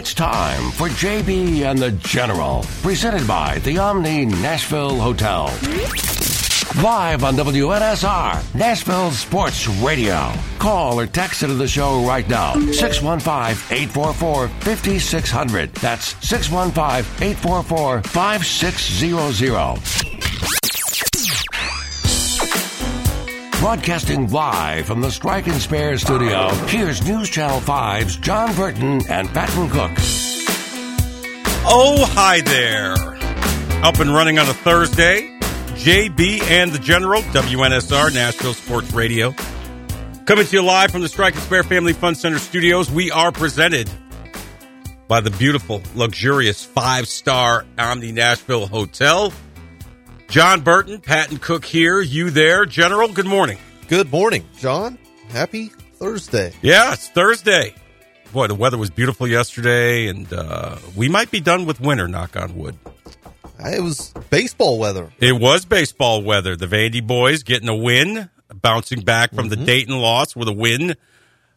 It's time for JB and the General, presented by the Omni Nashville Hotel. Live on WNSR, Nashville Sports Radio. Call or text into the show right now. 615-844-5600. That's 615-844-5600. Broadcasting live from the Strike and Spare studio, here's News Channel 5's John Burton and Patton Cook. Oh, hi there. Up and running on a Thursday. JB and the General, WNSR, Nashville Sports Radio. Coming to you live from the Strike and Spare Family Fun Center studios. We are presented by the beautiful, luxurious five star Omni Nashville Hotel. John Burton, Patton Cook here. You there, General? Good morning. Good morning, John. Happy Thursday. Yeah, it's Thursday. Boy, the weather was beautiful yesterday, and uh, we might be done with winter, knock on wood. It was baseball weather. It was baseball weather. The Vandy boys getting a win, bouncing back from mm-hmm. the Dayton loss with a win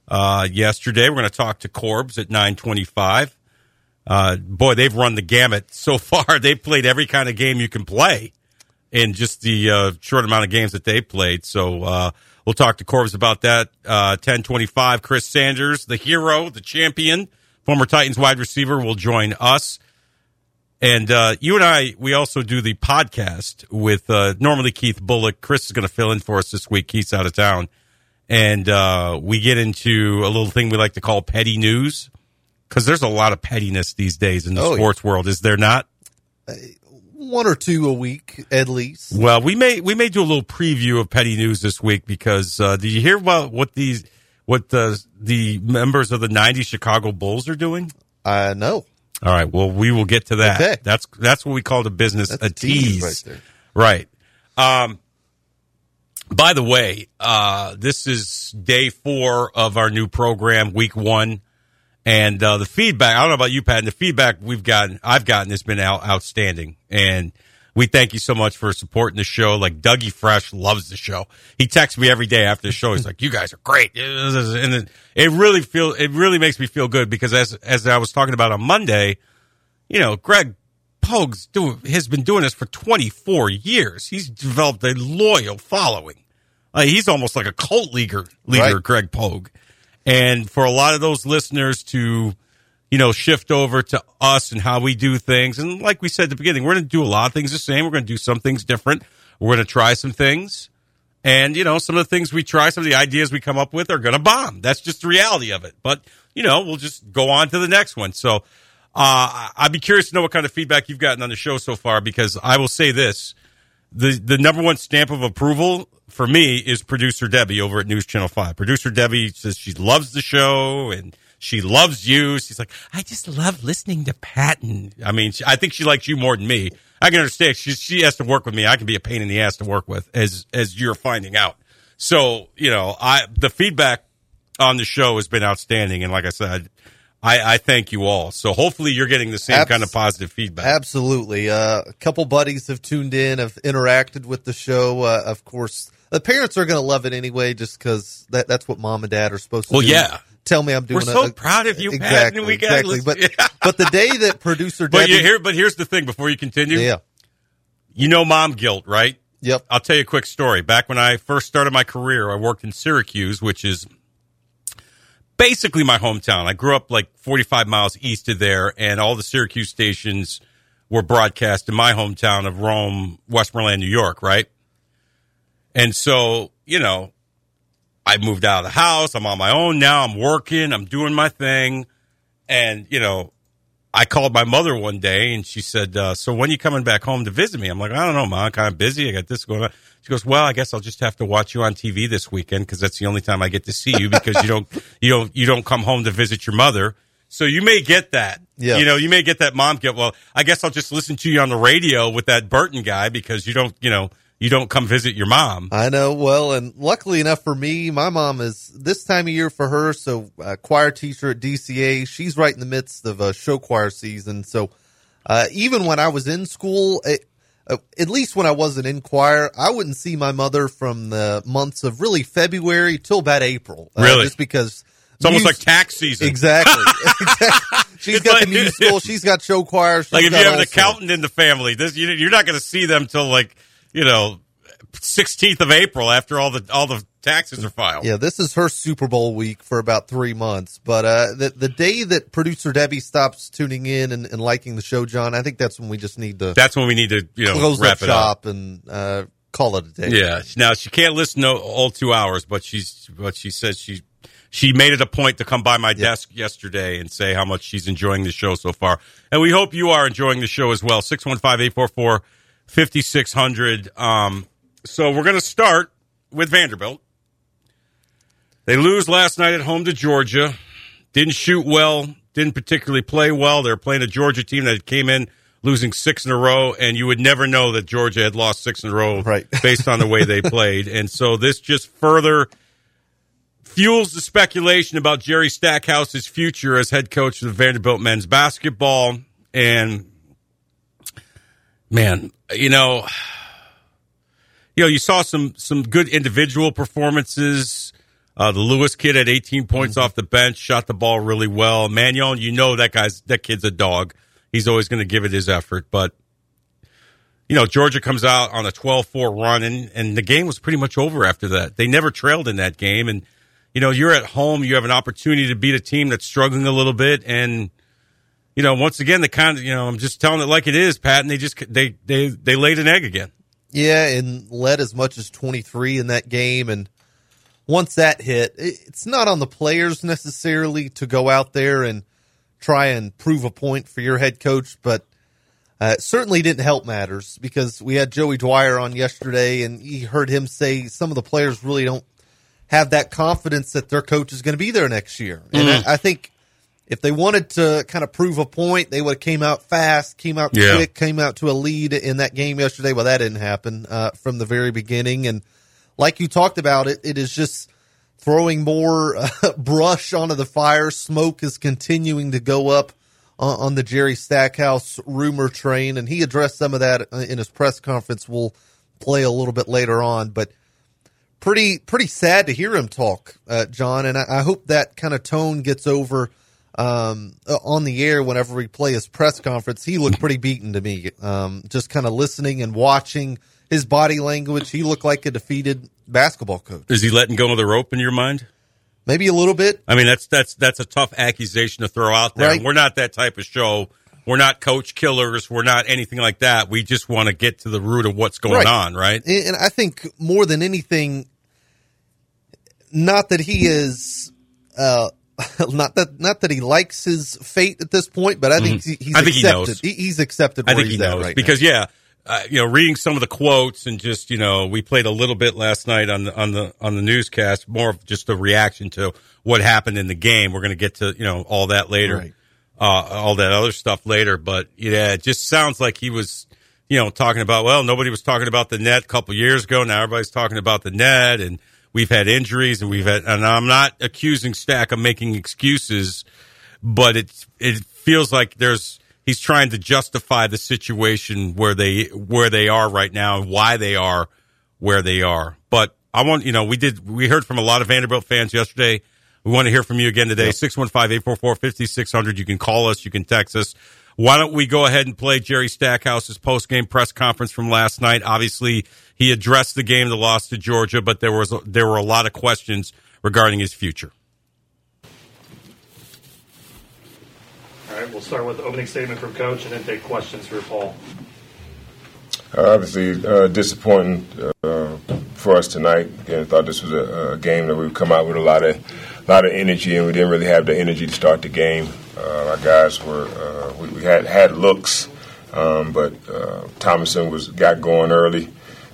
uh, yesterday. We're going to talk to Corbs at 925. Uh, boy, they've run the gamut so far. They've played every kind of game you can play in just the uh, short amount of games that they played. So uh, we'll talk to Corbs about that. Uh, 1025, Chris Sanders, the hero, the champion, former Titans wide receiver, will join us. And uh, you and I, we also do the podcast with uh, normally Keith Bulluck. Chris is going to fill in for us this week. Keith's out of town. And uh, we get into a little thing we like to call petty news because there's a lot of pettiness these days in the oh, sports yeah. world, is there not? One or two a week at least. Well, we may we may do a little preview of petty news this week because uh, did you hear about what these what the the members of the '90 Chicago Bulls are doing? I know. All right. Well, we will get to that. Okay. That's that's what we call the business that's a tease. tease right, right. Um. By the way, uh, this is day four of our new program, week one. And uh, the feedback, I don't know about you, Pat, and the feedback we've gotten, I've gotten has been out, outstanding. And we thank you so much for supporting the show. Like Dougie Fresh loves the show. He texts me every day after the show. He's like, "You guys are great," and it really feel it really makes me feel good because as as I was talking about on Monday, you know, Greg Pogue's do, has been doing this for 24 years. He's developed a loyal following. Uh, he's almost like a cult leader, leader, right. Greg Pogue. And for a lot of those listeners to, you know, shift over to us and how we do things. And like we said at the beginning, we're going to do a lot of things the same. We're going to do some things different. We're going to try some things. And, you know, some of the things we try, some of the ideas we come up with are going to bomb. That's just the reality of it. But, you know, we'll just go on to the next one. So, uh, I'd be curious to know what kind of feedback you've gotten on the show so far because I will say this. The, the number one stamp of approval for me is producer Debbie over at News Channel 5. Producer Debbie says she loves the show and she loves you. She's like, I just love listening to Patton. I mean, I think she likes you more than me. I can understand. She, she has to work with me. I can be a pain in the ass to work with as, as you're finding out. So, you know, I, the feedback on the show has been outstanding. And like I said, I, I thank you all. So hopefully you're getting the same Abs- kind of positive feedback. Absolutely. Uh, a couple buddies have tuned in, have interacted with the show. Uh, of course, the parents are going to love it anyway, just because that, that's what mom and dad are supposed to well, do. yeah. Tell me I'm doing. We're so a, proud of you, exactly, Pat, we exactly. But but the day that producer, Debbie, but here, but here's the thing. Before you continue, yeah, you know, mom guilt, right? Yep. I'll tell you a quick story. Back when I first started my career, I worked in Syracuse, which is basically my hometown. I grew up like 45 miles east of there, and all the Syracuse stations were broadcast in my hometown of Rome, Westmoreland, New York, right? And so, you know, I moved out of the house. I'm on my own now. I'm working. I'm doing my thing. And, you know, I called my mother one day and she said, uh, so when are you coming back home to visit me? I'm like, I don't know, mom. I'm kind of busy. I got this going on. She goes, well, I guess I'll just have to watch you on TV this weekend because that's the only time I get to see you because you don't, you don't, you don't come home to visit your mother. So you may get that. Yeah. You know, you may get that mom get, well, I guess I'll just listen to you on the radio with that Burton guy because you don't, you know, you don't come visit your mom. I know. Well, and luckily enough for me, my mom is this time of year for her. So, uh, choir teacher at DCA, she's right in the midst of a show choir season. So, uh, even when I was in school, it, uh, at least when I wasn't in choir, I wouldn't see my mother from the months of really February till about April. Uh, really? Just because It's almost like tax season. Exactly. She's it's got like, the school. She's got show choir. like if you have an accountant in the family, this you're not going to see them till like you know 16th of April after all the all the taxes are filed. Yeah, this is her Super Bowl week for about three months. But uh, the the day that producer Debbie stops tuning in and, and, liking the show, John, I think that's when we just need to. That's when we need to you know close wrap up shop up. and uh, call it a day. Yeah. Now she can't listen to all two hours, but she's but she says she she made it a point to come by my desk yesterday and say how much she's enjoying the show so far. And we hope you are enjoying the show as well. 615 844 5600. Um, so we're going to start with Vanderbilt. They lose last night at home to Georgia. Didn't shoot well. Didn't particularly play well. They're playing a Georgia team that came in losing six in a row, and you would never know that Georgia had lost six in a row right. based on the way they played. And so this just further fuels the speculation about Jerry Stackhouse's future as head coach of the Vanderbilt men's basketball. And man, you know, you know, you saw some some good individual performances. Uh, the Lewis kid had 18 points mm-hmm. off the bench, shot the ball really well. Manjon, you know that guy's that kid's a dog. He's always going to give it his effort, but you know, Georgia comes out on a 12-4 run and and the game was pretty much over after that. They never trailed in that game and you know, you're at home, you have an opportunity to beat a team that's struggling a little bit and you know, once again, the kind of, you know, I'm just telling it like it is, Pat, and they just, they, they, they laid an egg again. Yeah, and led as much as 23 in that game. And once that hit, it's not on the players necessarily to go out there and try and prove a point for your head coach, but uh, it certainly didn't help matters because we had Joey Dwyer on yesterday and he heard him say some of the players really don't have that confidence that their coach is going to be there next year. And mm-hmm. I, I think if they wanted to kind of prove a point, they would have came out fast, came out yeah. quick, came out to a lead in that game yesterday. Well, that didn't happen uh, from the very beginning. And like you talked about, it it is just throwing more uh, brush onto the fire. Smoke is continuing to go up on, on, the Jerry Stackhouse rumor train, and he addressed some of that uh, in his press conference. We'll play a little bit later on, but pretty pretty sad to hear him talk, uh, John. And I, I hope that kind of tone gets over um, on the air whenever we play his press conference. He looked pretty beaten to me. Um, just kind of listening and watching his body language. He looked like a defeated basketball coach. Is he letting go of the rope in your mind? Maybe a little bit. I mean, that's that's that's a tough accusation to throw out there. Right. We're not that type of show. We're not coach killers. We're not anything like that. We just want to get to the root of what's going right. on, right? And I think more than anything, not that he is uh, not that not that he likes his fate at this point, but I think mm-hmm. he's I think accepted. He knows. he's accepted. I think he knows right because now. yeah, uh, you know, reading some of the quotes and just you know, we played a little bit last night on the on the on the newscast, more of just a reaction to what happened in the game. We're going to get to you know all that later, right. uh, all that other stuff later. But yeah, it just sounds like he was you know talking about well, nobody was talking about the net a couple years ago. Now everybody's talking about the net and We've had injuries and we've had, and I'm not accusing Stack of making excuses, but it it feels like there's he's trying to justify the situation where they where they are right now and why they are where they are. But I want you know we did we heard from a lot of Vanderbilt fans yesterday. We want to hear from you again today. 615-844-5600. You can call us. You can text us. Why don't we go ahead and play Jerry Stackhouse's post game press conference from last night? Obviously, he addressed the game, the loss to Georgia, but there was there were a lot of questions regarding his future. All right, we'll start with the opening statement from Coach, and then take questions for Paul. Uh, obviously, uh, disappointing uh, for us tonight. I thought this was a, a game that we would come out with a lot of a lot of energy, and we didn't really have the energy to start the game. Uh, our guys were uh, we, we, had had looks, um, but uh, Thomasson was got going early.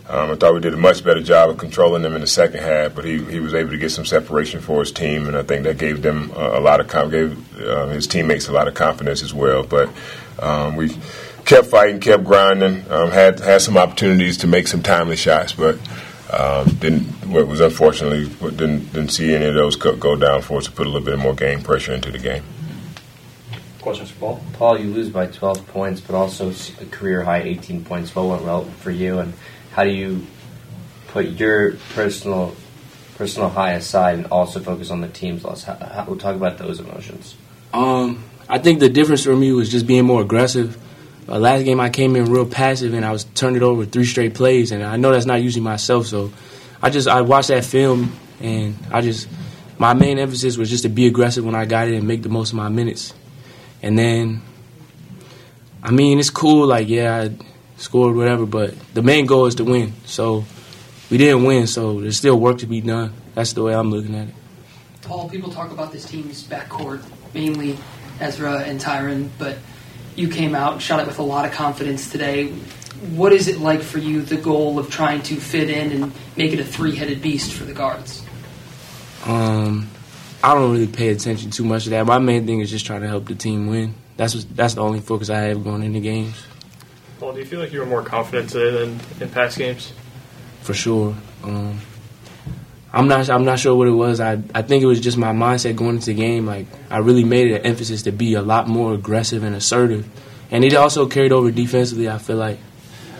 Um, I thought we did a much better job of controlling them in the second half, but he, he was able to get some separation for his team, and I think that gave them a, a lot of com- gave his teammates a lot of confidence as well. But um, we kept fighting, kept grinding, um, had had some opportunities to make some timely shots, but um, didn't. What was unfortunately didn't didn't see any of those go, go down for us to put a little bit more game pressure into the game. Questions for Paul? Paul, you lose by 12 points, but also a career high 18 points. What went well for you, and how do you put your personal personal high aside and also focus on the team's loss? How, how, we'll talk about those emotions. Um, I think the difference for me was just being more aggressive. Uh, last game I came in real passive and I was turned it over three straight plays, and I know that's not usually myself. So I just I watched that film and I just my main emphasis was just to be aggressive when I got it and make the most of my minutes. And then, I mean, it's cool. Like yeah, I scored whatever, but the main goal is to win. So we didn't win, so there's still work to be done. That's the way I'm looking at it. Paul, people talk about this team's backcourt, mainly Ezra and Tyrin, but you came out and shot it with a lot of confidence today. What is it like for you, the goal of trying to fit in and make it a three headed beast for the guards? Um, I don't really pay attention too much to that. My main thing is just trying to help the team win. That's what, that's the only focus I have going into games. Paul, do you feel like you were more confident today than in past games? For sure. Um, I'm not. I'm not sure what it was. I. I think it was just my mindset going into the game. Like I really made it an emphasis to be a lot more aggressive and assertive, and it also carried over defensively. I feel like.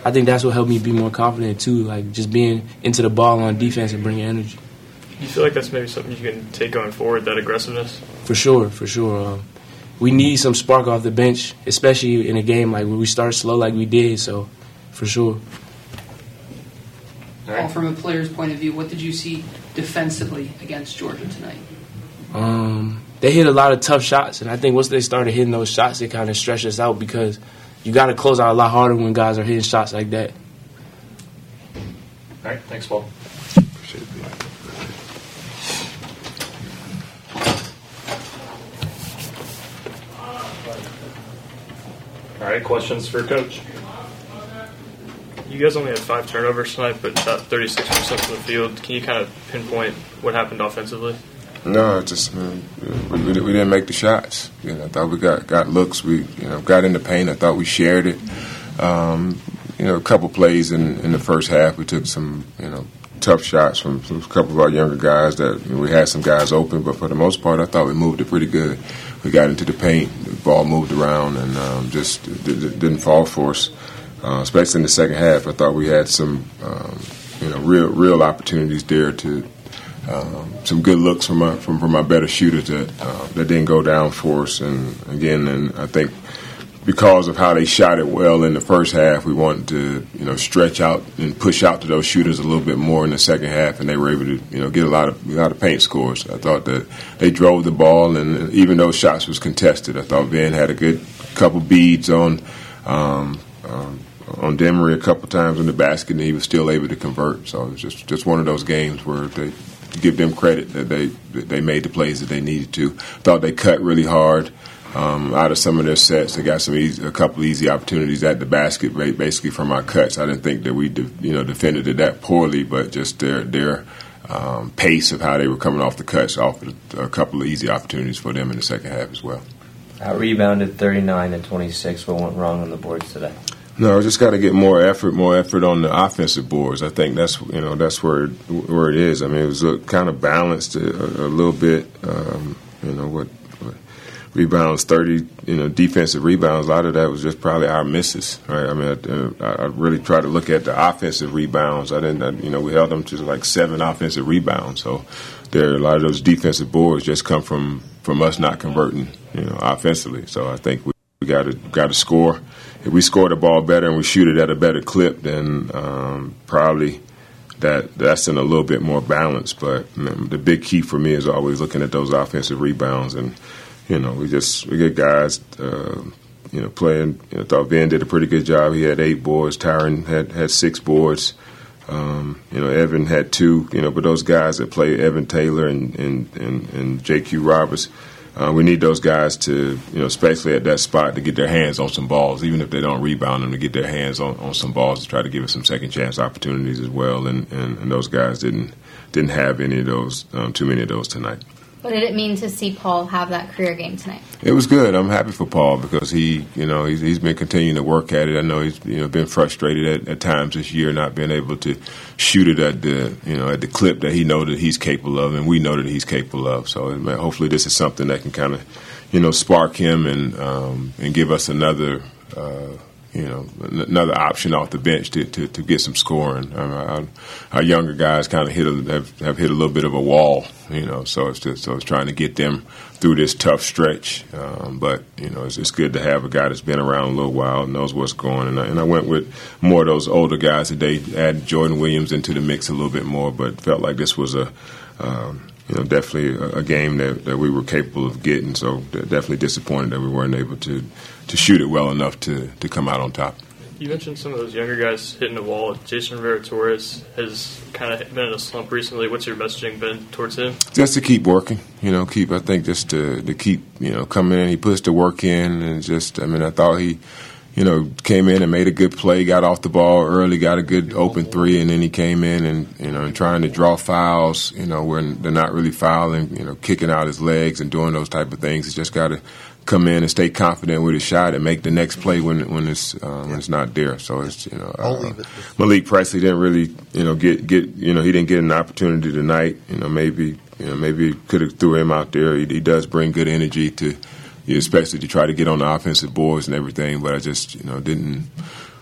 I think that's what helped me be more confident too. Like just being into the ball on defense and bringing energy. You feel like that's maybe something you can take going forward? That aggressiveness. For sure. For sure. Um, we need some spark off the bench, especially in a game like when we start slow like we did. So, for sure. All from a player's point of view, what did you see defensively against Georgia tonight? Um, they hit a lot of tough shots, and I think once they started hitting those shots, it kind of stretched us out because you got to close out a lot harder when guys are hitting shots like that. All right, thanks, Paul. All right, questions for Coach? You guys only had five turnovers tonight, but shot 36% from the field. Can you kind of pinpoint what happened offensively? No, just we, we, didn't make the shots. You know, I thought we got got looks. We you know got in the paint. I thought we shared it. Um, you know, a couple plays in in the first half, we took some you know tough shots from, from a couple of our younger guys. That you know, we had some guys open, but for the most part, I thought we moved it pretty good. We got into the paint, the ball moved around, and um, just didn't fall for us. Uh, especially in the second half, I thought we had some um, you know real real opportunities there to um, some good looks from my from, from my better shooters that uh, that didn't go down for us. And again, and I think because of how they shot it well in the first half, we wanted to you know stretch out and push out to those shooters a little bit more in the second half, and they were able to you know get a lot of a lot of paint scores. I thought that they drove the ball, and even though shots was contested, I thought Ben had a good couple beads on. Um, um, on Demary a couple times in the basket, and he was still able to convert. So it was just just one of those games where they give them credit that they they made the plays that they needed to. Thought they cut really hard um, out of some of their sets. They got some easy, a couple easy opportunities at the basket, basically from our cuts. I didn't think that we de- you know defended it that poorly, but just their their um, pace of how they were coming off the cuts offered a couple of easy opportunities for them in the second half as well. Out rebounded 39 and 26. What went wrong on the boards today? No, just got to get more effort, more effort on the offensive boards. I think that's you know that's where where it is. I mean, it was a, kind of balanced a, a little bit. Um, you know what, what, rebounds, thirty. You know, defensive rebounds. A lot of that was just probably our misses. Right. I mean, I, I really tried to look at the offensive rebounds. I didn't. I, you know, we held them to like seven offensive rebounds. So there, a lot of those defensive boards just come from from us not converting. You know, offensively. So I think we, we got to got to score if we score the ball better and we shoot it at a better clip, then um, probably that that's in a little bit more balance. But the big key for me is always looking at those offensive rebounds, and you know, we just we get guys. Uh, you know, playing. You know, thought Ben did a pretty good job. He had eight boards. Tyrin had had six boards. Um, you know, Evan had two. You know, but those guys that play Evan Taylor and and and, and J.Q. Roberts uh, we need those guys to, you know, especially at that spot, to get their hands on some balls, even if they don't rebound them, to get their hands on, on some balls to try to give us some second chance opportunities as well. And, and, and those guys didn't didn't have any of those, um, too many of those tonight. What did it mean to see Paul have that career game tonight? It was good. I'm happy for Paul because he, you know, he's, he's been continuing to work at it. I know he's, you know, been frustrated at, at times this year not being able to shoot it at the, you know, at the clip that he know that he's capable of, and we know that he's capable of. So hopefully this is something that can kind of, you know, spark him and um, and give us another. Uh, you know another option off the bench to, to, to get some scoring. Um, our, our, younger guys kind of hit a, have, have hit a little bit of a wall, you know. So it's just so it's trying to get them through this tough stretch. Um, but you know, it's, it's, good to have a guy that's been around a little while, knows what's going. And I, and I went with more of those older guys today. Add Jordan Williams into the mix a little bit more, but felt like this was a um, you know, definitely a, a, game that, that we were capable of getting. So definitely disappointed that we weren't able to, to shoot it well enough to, to come out on top. You mentioned some of those younger guys hitting the wall. Jason Rivera Torres has kind of been in a slump recently. What's your messaging been towards him? Just to keep working, you know, keep. I think just to to keep, you know, coming in. He puts the work in, and just. I mean, I thought he you know, came in and made a good play, got off the ball early, got a good open three, and then he came in and you know, and trying to draw fouls, you know, when they're not really fouling, you know, kicking out his legs and doing those type of things. He's just got to come in and stay confident with his shot and make the next play when when it's uh, when it's not there. So it's you know, uh, Malik Presley didn't really you know get get you know he didn't get an opportunity tonight. You know, maybe you know maybe could have threw him out there. He, he does bring good energy to especially to try to get on the offensive boards and everything. But I just, you know, didn't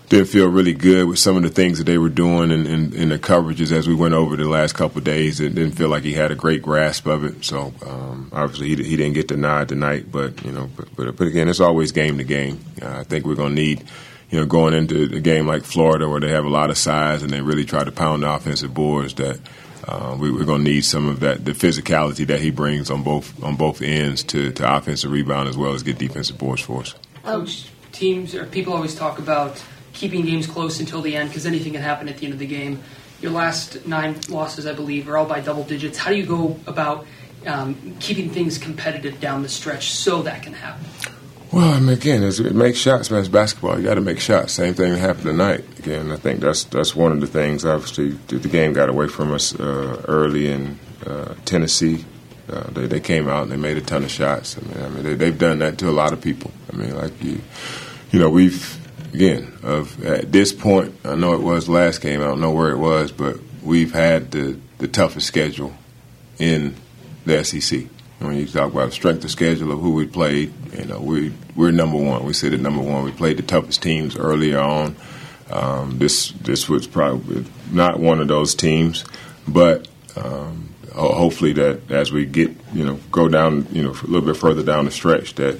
didn't feel really good with some of the things that they were doing and, the coverages as we went over the last couple days. It didn't feel like he had a great grasp of it. So um, obviously he, he didn't get the nod tonight. But you know, but, but, but again, it's always game to game. Uh, I think we're going to need. You know, going into a game like Florida where they have a lot of size and they really try to pound the offensive boards, that uh, we, are going to need some of that, the physicality that he brings on both on both ends to, to offensive rebound as well as get defensive boards for us. Coach, teams or people always talk about keeping games close until the end because anything can happen at the end of the game. Your last nine losses, I believe, are all by double digits. How do you go about um, keeping things competitive down the stretch so that can happen? Well, I mean, again, it makes shots, man. It's basketball. You got to make shots. Same thing that happened tonight. Again, I think that's that's one of the things. Obviously, the game got away from us uh, early in uh, Tennessee. Uh, they, they came out and they made a ton of shots. I mean, I mean they, they've done that to a lot of people. I mean, like you, you know, we've again of at this point. I know it was last game. I don't know where it was, but we've had the the toughest schedule in the SEC. When you talk about strength of schedule of who we played, you know, we we're number one. We sit at number one. We played the toughest teams earlier on. Um, this this was probably not one of those teams, but um, hopefully that as we get you know go down you know a little bit further down the stretch that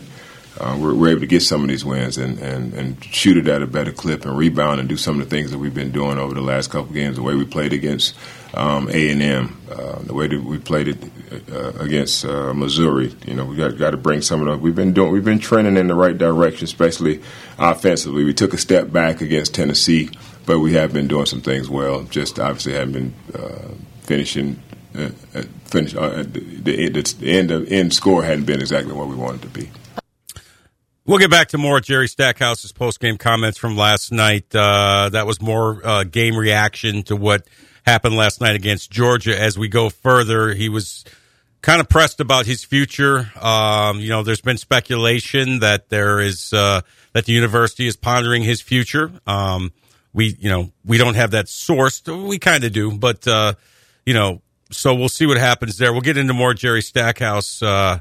uh, we're, we're, able to get some of these wins and, and, and shoot it at a better clip and rebound and do some of the things that we've been doing over the last couple games. The way we played against um, A and M, uh, the way that we played it uh, against uh, Missouri. You know, we got, got to bring some of the. We've been doing. We've been trending in the right direction, especially offensively. We took a step back against Tennessee, but we have been doing some things well. Just obviously haven't been uh, finishing. Uh, finish the, the, the end of end score hadn't been exactly what we wanted to be. We'll get back to more Jerry Stackhouse's post game comments from last night. Uh, that was more uh, game reaction to what happened last night against Georgia. As we go further, he was kind of pressed about his future. Um, you know, there's been speculation that there is uh, that the university is pondering his future. Um, we, you know, we don't have that sourced. We kind of do, but uh, you know, so we'll see what happens there. We'll get into more Jerry Stackhouse. Uh,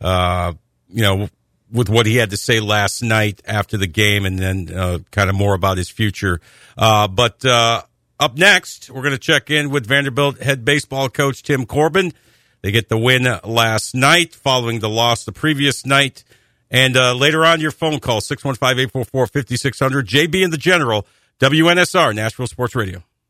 uh, you know with what he had to say last night after the game, and then uh, kind of more about his future. Uh, but uh, up next, we're going to check in with Vanderbilt head baseball coach Tim Corbin. They get the win last night following the loss the previous night. And uh, later on, your phone call, 615 844 5600. JB and the General, WNSR, Nashville Sports Radio.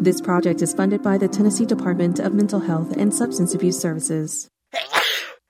This project is funded by the Tennessee Department of Mental Health and Substance Abuse Services.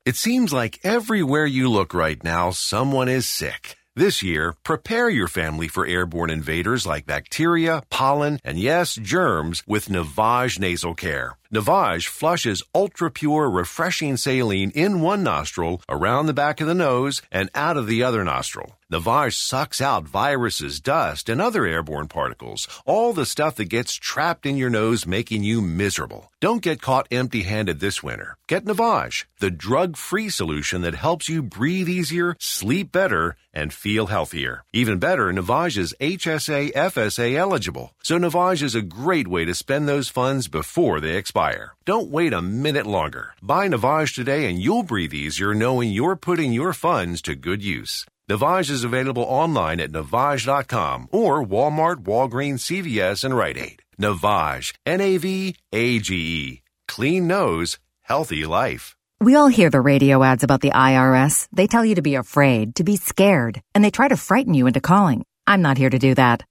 It seems like everywhere you look right now, someone is sick. This year, prepare your family for airborne invaders like bacteria, pollen, and yes, germs with Navage Nasal Care. Navage flushes ultra pure, refreshing saline in one nostril, around the back of the nose, and out of the other nostril. Navage sucks out viruses, dust, and other airborne particles, all the stuff that gets trapped in your nose, making you miserable. Don't get caught empty handed this winter. Get Navage, the drug free solution that helps you breathe easier, sleep better, and feel healthier. Even better, Navage is HSA FSA eligible, so Navage is a great way to spend those funds before they expire. Don't wait a minute longer. Buy Navage today and you'll breathe easier knowing you're putting your funds to good use. Navage is available online at Navage.com or Walmart, Walgreens, CVS, and Rite Aid. Navage, N-A-V-A-G-E. Clean nose, healthy life. We all hear the radio ads about the IRS. They tell you to be afraid, to be scared, and they try to frighten you into calling. I'm not here to do that.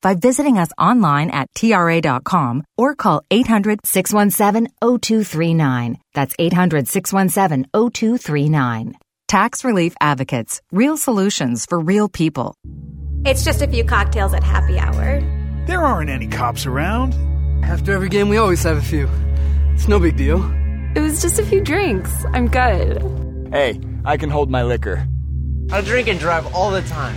by visiting us online at TRA.com or call 800 617 0239. That's 800 617 0239. Tax Relief Advocates, real solutions for real people. It's just a few cocktails at happy hour. There aren't any cops around. After every game, we always have a few. It's no big deal. It was just a few drinks. I'm good. Hey, I can hold my liquor. I drink and drive all the time.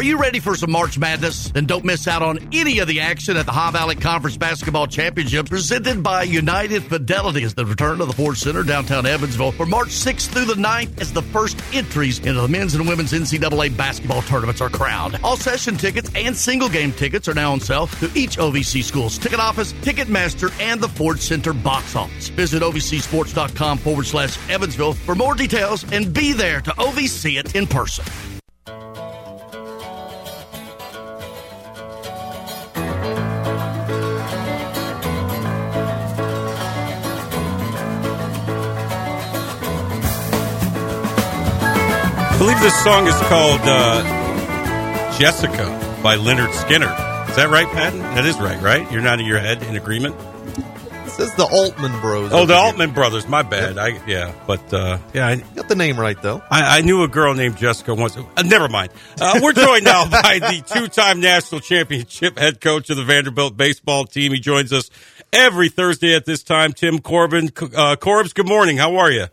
Are you ready for some March Madness? Then don't miss out on any of the action at the Ohio Valley Conference Basketball Championship presented by United Fidelity as the return of the Ford Center downtown Evansville for March 6th through the 9th as the first entries into the men's and women's NCAA basketball tournaments are crowned. All session tickets and single game tickets are now on sale through each OVC school's ticket office, Ticketmaster, and the Ford Center box office. Visit OVCsports.com forward slash Evansville for more details and be there to OVC it in person. Believe this song is called uh, Jessica by Lynyrd Skynyrd. Is that right, Patton? That is right, right? You're nodding your head in agreement? It says the Allman Bros. Oh, the Allman Brothers. My bad. I yeah, but uh, yeah, I got the name right though. I, I knew a girl named Jessica once. Uh, never mind. Uh, we're joined now by the two-time national championship head coach of the Vanderbilt baseball team. He joins us every Thursday at this time. Tim Corbin. Uh, Corbs, good morning. How are you?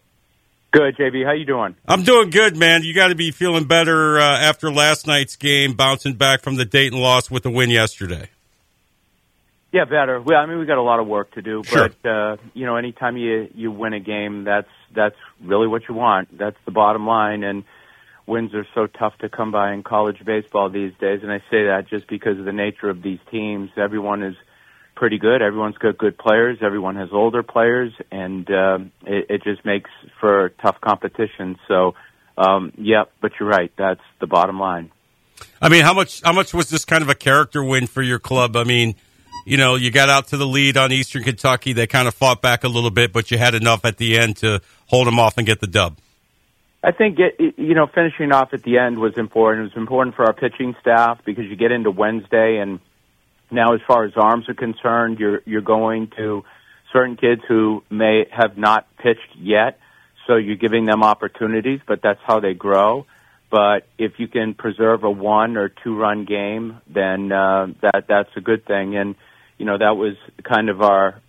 Good, JB. How you doing? I'm doing good, man. You got to be feeling better uh, after last night's game, bouncing back from the Dayton loss with the win yesterday. Yeah, better. Well, I mean, we got a lot of work to do, Sure. but uh, you know, anytime you you win a game, that's that's really what you want. That's the bottom line, and wins are so tough to come by in college baseball these days. And I say that just because of the nature of these teams. Everyone is pretty good. Everyone's got good players. Everyone has older players, and um, it, it just makes for tough competition. So, um, yeah, but you're right. That's the bottom line. I mean, how much how much was this kind of a character win for your club? I mean, you know, you got out to the lead on Eastern Kentucky. They kind of fought back a little bit, but you had enough at the end to hold them off and get the dub. I think it, you know finishing off at the end was important. It was important for our pitching staff because you get into Wednesday and now as far as arms are concerned, you're you're going to certain kids who may have not pitched yet, so you're giving them opportunities, but that's how they grow. But if you can preserve a one or two run game, then uh, that that's a good thing. And you know that was kind of our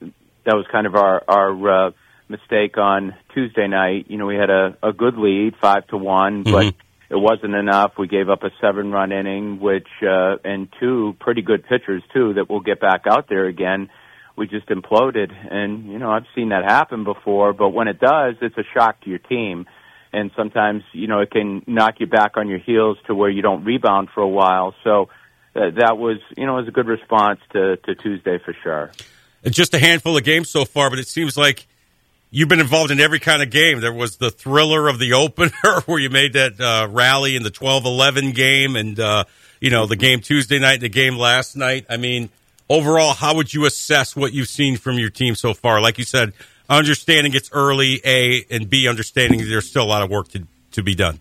that was kind of our our uh, mistake on Tuesday night. You know we had a, a good lead, five to one, but it wasn't enough. We gave up a seven run inning, which uh, and two pretty good pitchers too that will get back out there again. we just imploded. And you know, I've seen that happen before, but when it does, it's a shock to your team. And sometimes, you know, it can knock you back on your heels to where you don't rebound for a while. So uh, that was, you know, was a good response to, to Tuesday for sure. Just a handful of games so far, but it seems like you've been involved in every kind of game. There was the thriller of the opener where you made that uh, rally in the 12-11 game and, uh, you know, the game Tuesday night, and the game last night. I mean, overall, how would you assess what you've seen from your team so far? Like you said, understanding it's early, A, and B, understanding there's still a lot of work to, to be done.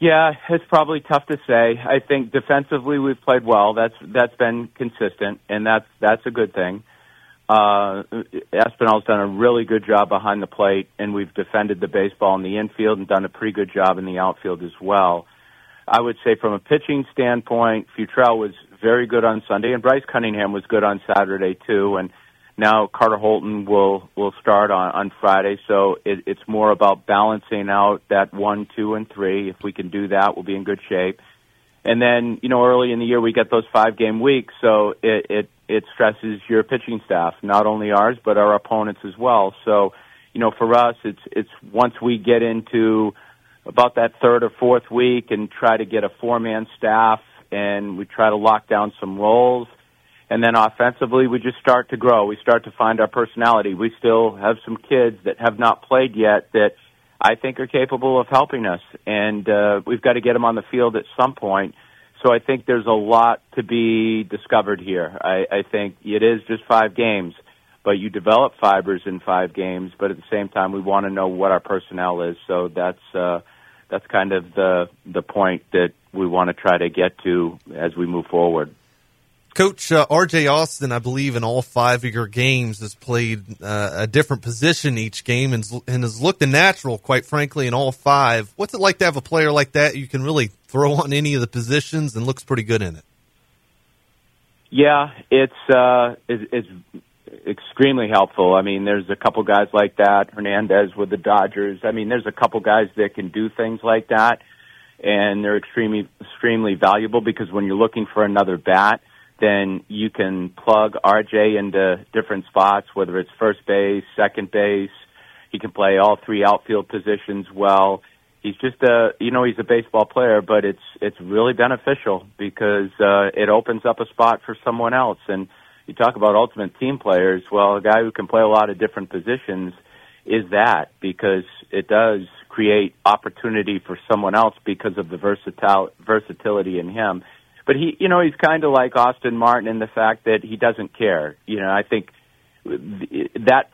Yeah, it's probably tough to say. I think defensively we've played well. That's that's been consistent, and that's that's a good thing. Uh, Espinal's done a really good job behind the plate, and we've defended the baseball in the infield and done a pretty good job in the outfield as well. I would say from a pitching standpoint, Futrell was very good on Sunday, and Bryce Cunningham was good on Saturday too. And now Carter Holton will will start on on Friday, so it, it's more about balancing out that one, two, and three. If we can do that, we'll be in good shape. And then you know early in the year we get those five game weeks, so it it it stresses your pitching staff, not only ours but our opponents as well. So you know for us, it's it's once we get into about that third or fourth week and try to get a four man staff and we try to lock down some roles. And then offensively, we just start to grow. We start to find our personality. We still have some kids that have not played yet that I think are capable of helping us. And uh, we've got to get them on the field at some point. So I think there's a lot to be discovered here. I, I think it is just five games, but you develop fibers in five games. But at the same time, we want to know what our personnel is. So that's uh, that's kind of the the point that we want to try to get to as we move forward. Coach uh, R.J. Austin, I believe, in all five of your games has played uh, a different position each game and, and has looked a natural, quite frankly, in all five. What's it like to have a player like that you can really throw on any of the positions and looks pretty good in it? Yeah, it's uh, it's, it's extremely helpful. I mean, there's a couple guys like that. Hernandez with the Dodgers. I mean, there's a couple guys that can do things like that, and they're extremely extremely valuable because when you're looking for another bat, then you can plug RJ into different spots, whether it's first base, second base. He can play all three outfield positions well. He's just a, you know, he's a baseball player, but it's it's really beneficial because uh, it opens up a spot for someone else and you talk about ultimate team players. Well, a guy who can play a lot of different positions is that because it does create opportunity for someone else because of the versatile versatility in him. But he, you know, he's kind of like Austin Martin in the fact that he doesn't care. You know, I think that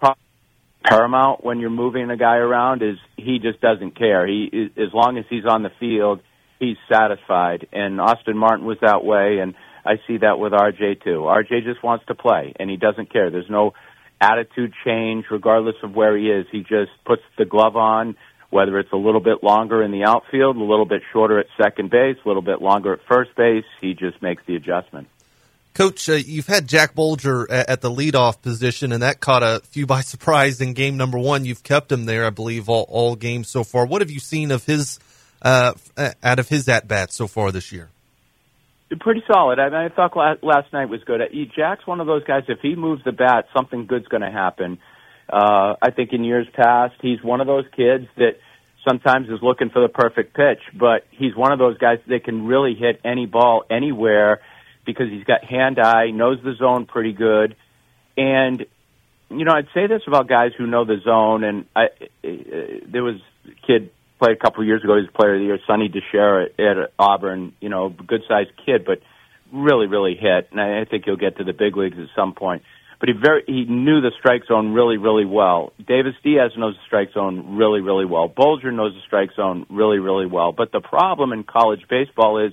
paramount when you're moving a guy around is he just doesn't care. He as long as he's on the field, he's satisfied. And Austin Martin was that way and I see that with RJ too. RJ just wants to play and he doesn't care. There's no attitude change regardless of where he is. He just puts the glove on, whether it's a little bit longer in the outfield, a little bit shorter at second base, a little bit longer at first base. He just makes the adjustment. Coach, uh, you've had Jack Bulger at the leadoff position, and that caught a few by surprise in game number one. You've kept him there, I believe, all, all games so far. What have you seen of his uh, out of his at bats so far this year? pretty solid. I, mean, I thought last night was good. Jack's one of those guys. If he moves the bat, something good's going to happen. Uh, I think in years past, he's one of those kids that sometimes is looking for the perfect pitch, but he's one of those guys that can really hit any ball anywhere because he's got hand eye, knows the zone pretty good, and you know I'd say this about guys who know the zone. And I, uh, there was a kid played a couple of years ago. He's player of the year, Sonny DiChiara at, at Auburn. You know, good sized kid, but really, really hit. And I, I think he'll get to the big leagues at some point. But he very he knew the strike zone really, really well. Davis Diaz knows the strike zone really, really well. Bulger knows the strike zone really, really well. But the problem in college baseball is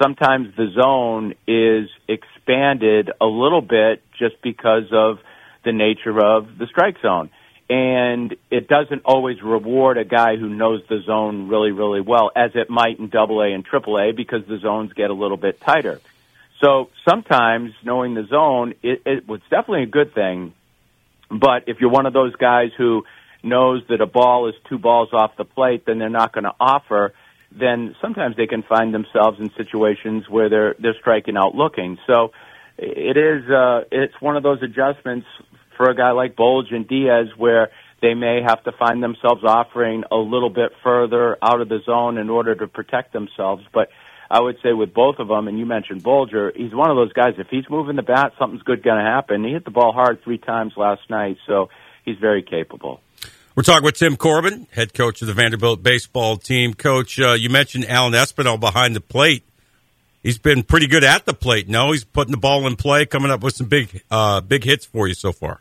sometimes the zone is expanded a little bit just because of the nature of the strike zone and it doesn't always reward a guy who knows the zone really, really well, as it might in Double A and Triple A, because the zones get a little bit tighter. So sometimes knowing the zone, it, it was definitely a good thing. But if you're one of those guys who knows that a ball is two balls off the plate, then they're not going to offer. Then sometimes they can find themselves in situations where they're they're striking out looking. So it is uh, it's one of those adjustments for a guy like Bulger and Diaz where they may have to find themselves offering a little bit further out of the zone in order to protect themselves. But I would say with both of them, and you mentioned Bulger, he's one of those guys. If he's moving the bat, something's good going to happen. He hit the ball hard three times last night, so he's very capable. We're talking with Tim Corbin, head coach of the Vanderbilt baseball team. Coach, uh, you mentioned Alan Espinal behind the plate. He's been pretty good at the plate. No, he's putting the ball in play, coming up with some big, uh, big hits for you so far.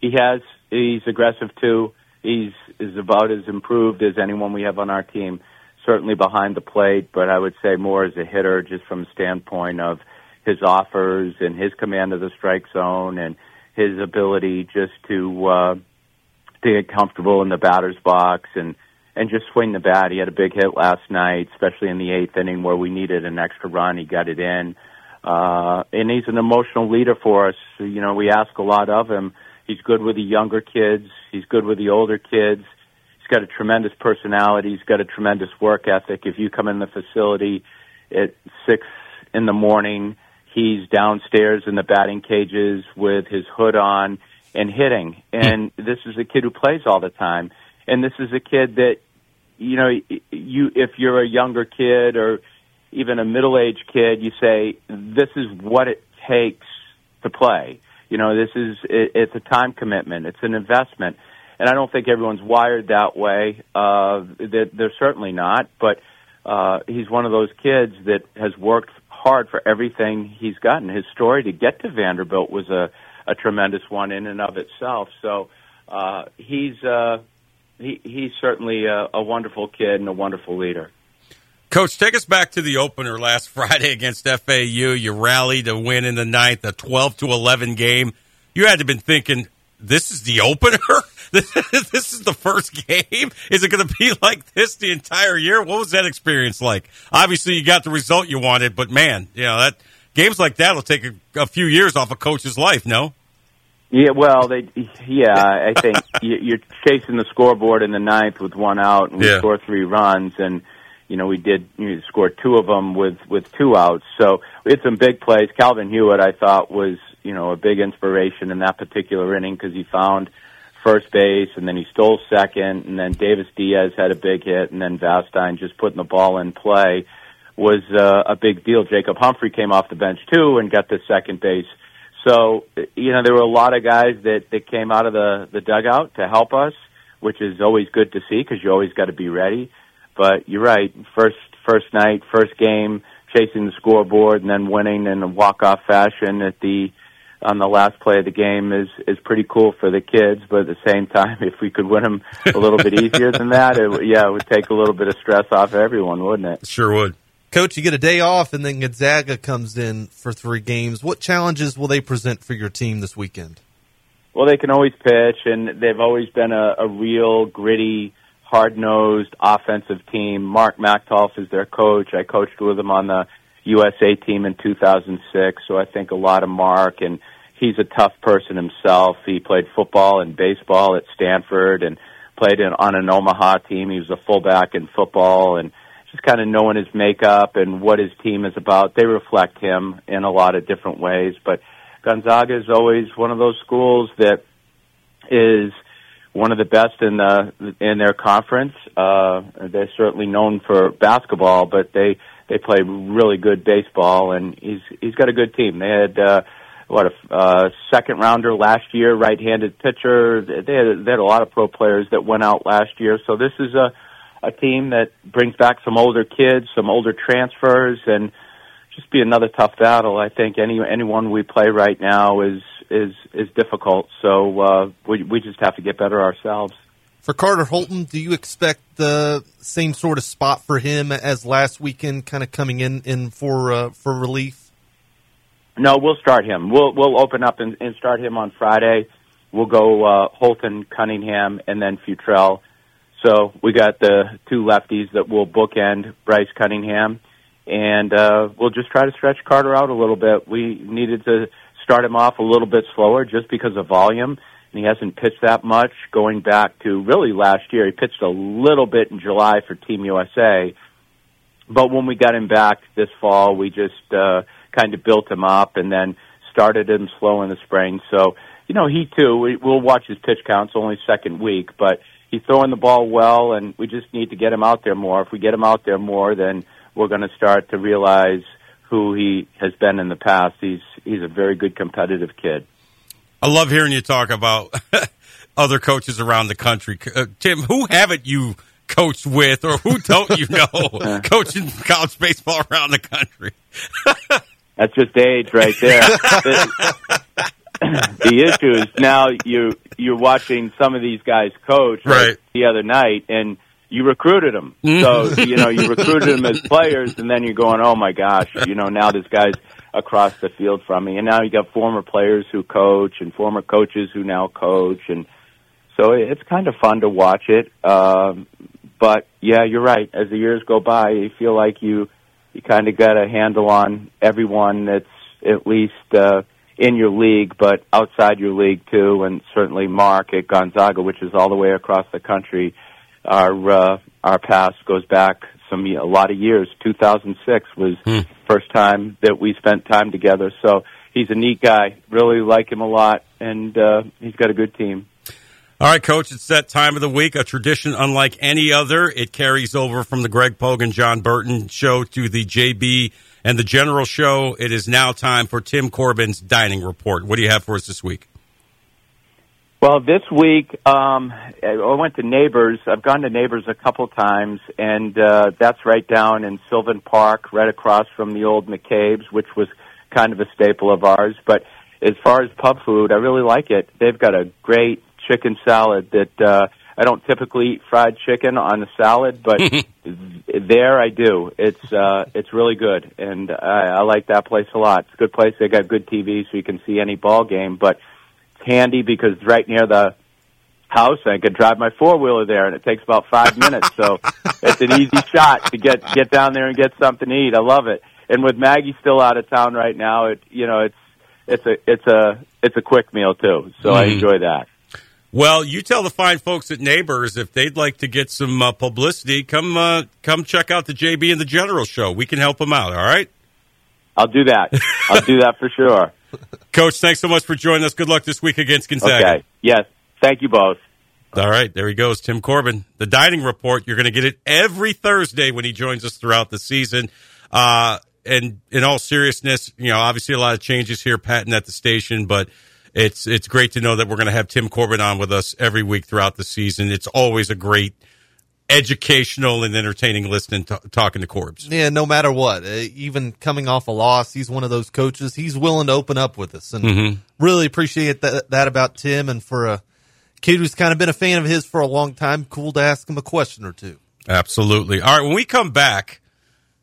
He has. He's aggressive too. He's is about as improved as anyone we have on our team. Certainly behind the plate, but I would say more as a hitter, just from the standpoint of his offers and his command of the strike zone and his ability just to uh, to get comfortable in the batter's box and and just swing the bat. He had a big hit last night, especially in the eighth inning where we needed an extra run. He got it in, uh, and he's an emotional leader for us. You know, we ask a lot of him. He's good with the younger kids. He's good with the older kids. He's got a tremendous personality. He's got a tremendous work ethic. If you come in the facility at six in the morning, he's downstairs in the batting cages with his hood on and hitting. And this is a kid who plays all the time. And this is a kid that, you know, you if you're a younger kid or even a middle-aged kid, you say this is what it takes to play. You know, this is it, it's a time commitment. It's an investment, and I don't think everyone's wired that way. Uh, they're, they're certainly not, but uh, he's one of those kids that has worked hard for everything he's gotten. His story to get to Vanderbilt was a a tremendous one in and of itself. So uh, he's uh, he, he's certainly a, a wonderful kid and a wonderful leader. Coach, take us back to the opener last Friday against FAU. You rallied to win in the ninth, a twelve to eleven game. You had to have been thinking, "This is the opener. this is the first game. Is it going to be like this the entire year?" What was that experience like? Obviously, you got the result you wanted, but man, you know that games like that will take a, a few years off a coach's life. No. Yeah, well, they, yeah, I think you're chasing the scoreboard in the ninth with one out, and we yeah. score three runs, and you know we did you know, score two of them with with two outs. So we had some big plays. Calvin Hewett, I thought, was you know a big inspiration in that particular inning because he found first base, and then he stole second, and then Davis Diaz had a big hit, and then Vastine just putting the ball in play was uh, a big deal. Jacob Humphrey came off the bench too and got the second base. So you know there were a lot of guys that that came out of the the dugout to help us, which is always good to see because you always got to be ready. But you're right, first first night, first game, chasing the scoreboard and then winning in a walk off fashion at the on the last play of the game is is pretty cool for the kids. But at the same time, if we could win them a little bit easier than that, it, yeah, it would take a little bit of stress off everyone, wouldn't it? Sure would. Coach, you get a day off, and then Gonzaga comes in for three games. What challenges will they present for your team this weekend? Well, they can always pitch, and they've always been a, a real gritty, hard-nosed offensive team. Mark Machtolf is their coach. I coached with him on the USA team in 2006, so I think a lot of Mark, and he's a tough person himself. He played football and baseball at Stanford, and played in, on an Omaha team. He was a fullback in football, and just kind of knowing his makeup and what his team is about. They reflect him in a lot of different ways. But Gonzaga is always one of those schools that is one of the best in the in their conference. Uh, they're certainly known for basketball, but they they play really good baseball, and he's he's got a good team. They had. Uh, what a uh, second rounder last year, right-handed pitcher. They had, they had a lot of pro players that went out last year, so this is a a team that brings back some older kids, some older transfers, and just be another tough battle. I think any anyone we play right now is is is difficult. So uh, we we just have to get better ourselves. For Carter Holton, do you expect the same sort of spot for him as last weekend, kind of coming in in for uh, for relief? No, we'll start him. We'll we'll open up and, and start him on Friday. We'll go uh, Holton, Cunningham, and then Futrell so we got the two lefties that will bookend Bryce Cunningham, and uh, we'll just try to stretch Carter out a little bit. We needed to start him off a little bit slower just because of volume, and he hasn't pitched that much going back to really last year. He pitched a little bit in July for Team USA, but when we got him back this fall, we just uh, kind of built him up and then started him slow in the spring. So, you know, he too, we, we'll watch his pitch counts only second week, but he's throwing the ball well, and we just need to get him out there more. If we get him out there more, then we're going to start to realize who he has been in the past. He's he's a very good competitive kid. I love hearing you talk about other coaches around the country. Uh, Tim, who haven't you coached with, or who don't you know coaching college baseball around the country? That's just age right there. the, the issue is now you you're watching some of these guys coach right. the other night, and you recruited them. Mm-hmm. So you know you recruited them as players, and then you're going, oh my gosh, you know now this guy's across the field from me, and now you got former players who coach and former coaches who now coach, and so it's kind of fun to watch it. Um, but yeah, you're right. As the years go by, you feel like you you kind of got a handle on everyone that's at least uh, in your league, but outside your league too, and certainly Mark at Gonzaga, which is all the way across the country. Our uh, our past goes back some a lot of years. 2006 was hmm. first time that we spent time together. So he's a neat guy. Really like him a lot, and uh, he's got a good team. All right, Coach, it's that time of the week, a tradition unlike any other. It carries over from the Greg Pogue, John Burton show to the JB and the General show. It is now time for Tim Corbin's Dining Report. What do you have for us this week? Well, this week um, I went to Neighbors. I've gone to Neighbors a couple times, and uh, that's right down in Sylvan Park, right across from the old McCabe's, which was kind of a staple of ours. But as far as pub food, I really like it. They've got a great chicken salad that uh, I don't typically eat fried chicken on a salad, but there I do. It's uh, it's really good, and I, I like that place a lot. It's a good place. They got good TV, so you can see any ball game. But it's handy because it's right near the house. I can drive my four wheeler there, and it takes about five minutes. So it's an easy shot to get get down there and get something to eat. I love it. And with Maggie still out of town right now, it you know it's it's a it's a it's a quick meal too. So mm. I enjoy that. Well, you tell the fine folks at Neighbors if they'd like to get some uh, publicity, come uh, come check out the JB and the General show. We can help them out. All right. I'll do that. I'll do that for sure. Coach, thanks so much for joining us. Good luck this week against Gonzaga. Okay. Yes. Thank you both. All right, there he goes, Tim Corbin. The dining report. You're going to get it every Thursday when he joins us throughout the season. Uh, and in all seriousness, you know, obviously a lot of changes here, Patton at the station, but it's it's great to know that we're going to have Tim Corbin on with us every week throughout the season. It's always a great educational and entertaining listening to, talking to Corbs. Yeah, no matter what, uh, even coming off a loss, he's one of those coaches. He's willing to open up with us, and mm-hmm. really appreciate that that about Tim. And for a kid who's kind of been a fan of his for a long time, cool to ask him a question or two. Absolutely. All right, when we come back.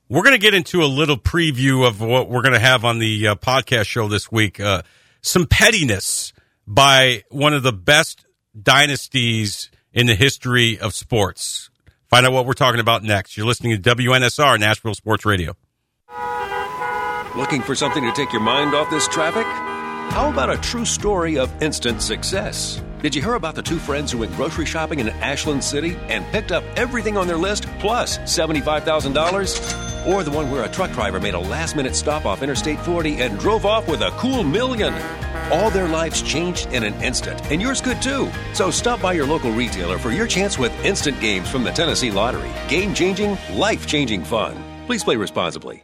We're going to get into a little preview of what we're going to have on the uh, podcast show this week. Uh, some pettiness by one of the best dynasties in the history of sports. Find out what we're talking about next. You're listening to WNSR, Nashville Sports Radio. Looking for something to take your mind off this traffic? How about a true story of instant success? Did you hear about the two friends who went grocery shopping in Ashland City and picked up everything on their list plus $75,000? Or the one where a truck driver made a last minute stop off Interstate 40 and drove off with a cool million? All their lives changed in an instant, and yours could too. So stop by your local retailer for your chance with instant games from the Tennessee Lottery. Game changing, life changing fun. Please play responsibly.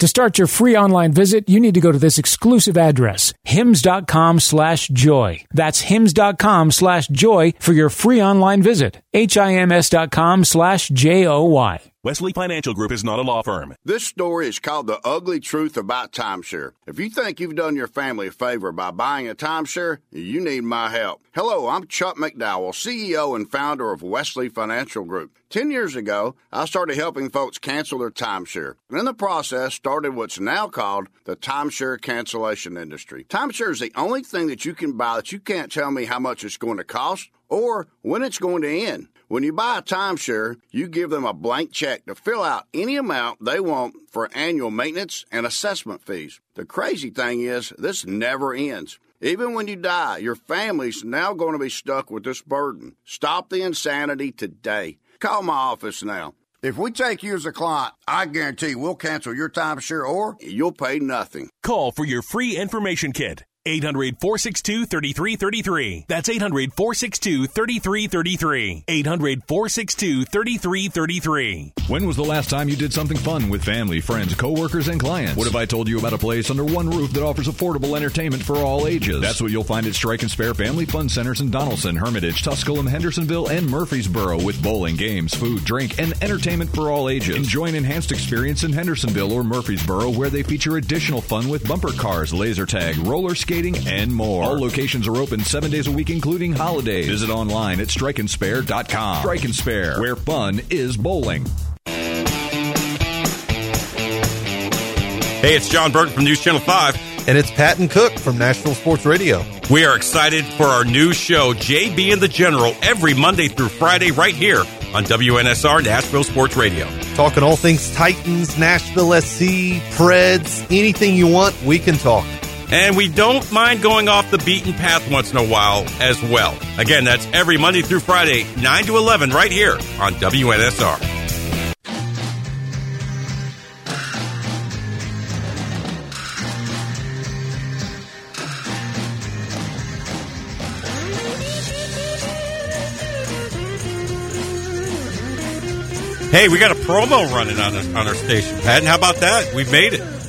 To start your free online visit, you need to go to this exclusive address, hims.com slash joy. That's hims.com slash joy for your free online visit. H-I-M-S dot com slash J-O-Y. Wesley Financial Group is not a law firm. This story is called The Ugly Truth About Timeshare. If you think you've done your family a favor by buying a timeshare, you need my help. Hello, I'm Chuck McDowell, CEO and founder of Wesley Financial Group. Ten years ago, I started helping folks cancel their timeshare. And in the process, started what's now called the timeshare cancellation industry. Timeshare is the only thing that you can buy that you can't tell me how much it's going to cost or when it's going to end. When you buy a timeshare, you give them a blank check to fill out any amount they want for annual maintenance and assessment fees. The crazy thing is, this never ends. Even when you die, your family's now going to be stuck with this burden. Stop the insanity today. Call my office now. If we take you as a client, I guarantee we'll cancel your timeshare or you'll pay nothing. Call for your free information kit. 800 462 3333. That's 800 462 3333. 800 462 3333. When was the last time you did something fun with family, friends, coworkers, and clients? What if I told you about a place under one roof that offers affordable entertainment for all ages? That's what you'll find at Strike and Spare Family Fun Centers in Donelson, Hermitage, Tusculum, Hendersonville, and Murfreesboro with bowling, games, food, drink, and entertainment for all ages. Enjoy an enhanced experience in Hendersonville or Murfreesboro where they feature additional fun with bumper cars, laser tag, roller skating, skating, and more. All locations are open seven days a week, including holidays. Visit online at strikeandspare.com. Strike and Spare, where fun is bowling. Hey, it's John Burton from News Channel 5. And it's Patton Cook from Nashville Sports Radio. We are excited for our new show, JB and the General, every Monday through Friday, right here on WNSR Nashville Sports Radio. Talking all things Titans, Nashville SC, Preds, anything you want, we can talk. And we don't mind going off the beaten path once in a while as well. Again, that's every Monday through Friday, 9 to 11, right here on WNSR. Hey, we got a promo running on, on our station, Pat. How about that? We've made it.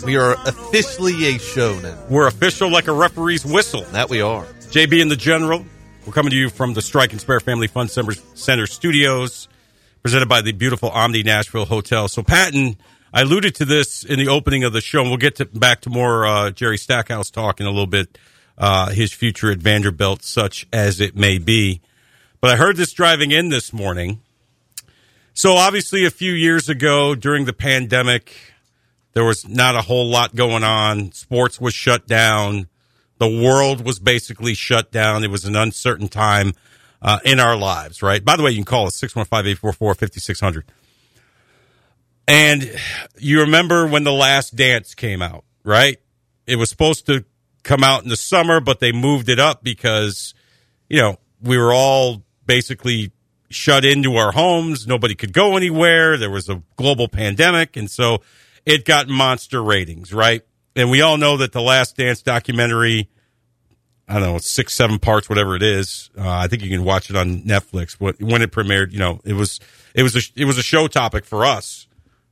We are officially a show now. We're official like a referee's whistle. That we are. JB and the General. We're coming to you from the Strike and Spare Family Fun Center studios, presented by the beautiful Omni Nashville Hotel. So, Patton, I alluded to this in the opening of the show, and we'll get to, back to more uh, Jerry Stackhouse talk in a little bit, uh, his future at Vanderbilt, such as it may be. But I heard this driving in this morning. So, obviously, a few years ago during the pandemic, there was not a whole lot going on. Sports was shut down. The world was basically shut down. It was an uncertain time uh, in our lives, right? By the way, you can call us 615-844-5600. And you remember when The Last Dance came out, right? It was supposed to come out in the summer, but they moved it up because, you know, we were all basically shut into our homes. Nobody could go anywhere. There was a global pandemic. And so it got monster ratings, right? And we all know that the Last Dance documentary, I don't know, six, seven parts, whatever it is. Uh, I think you can watch it on Netflix. When it premiered, you know, it was it was a, it was a show topic for us.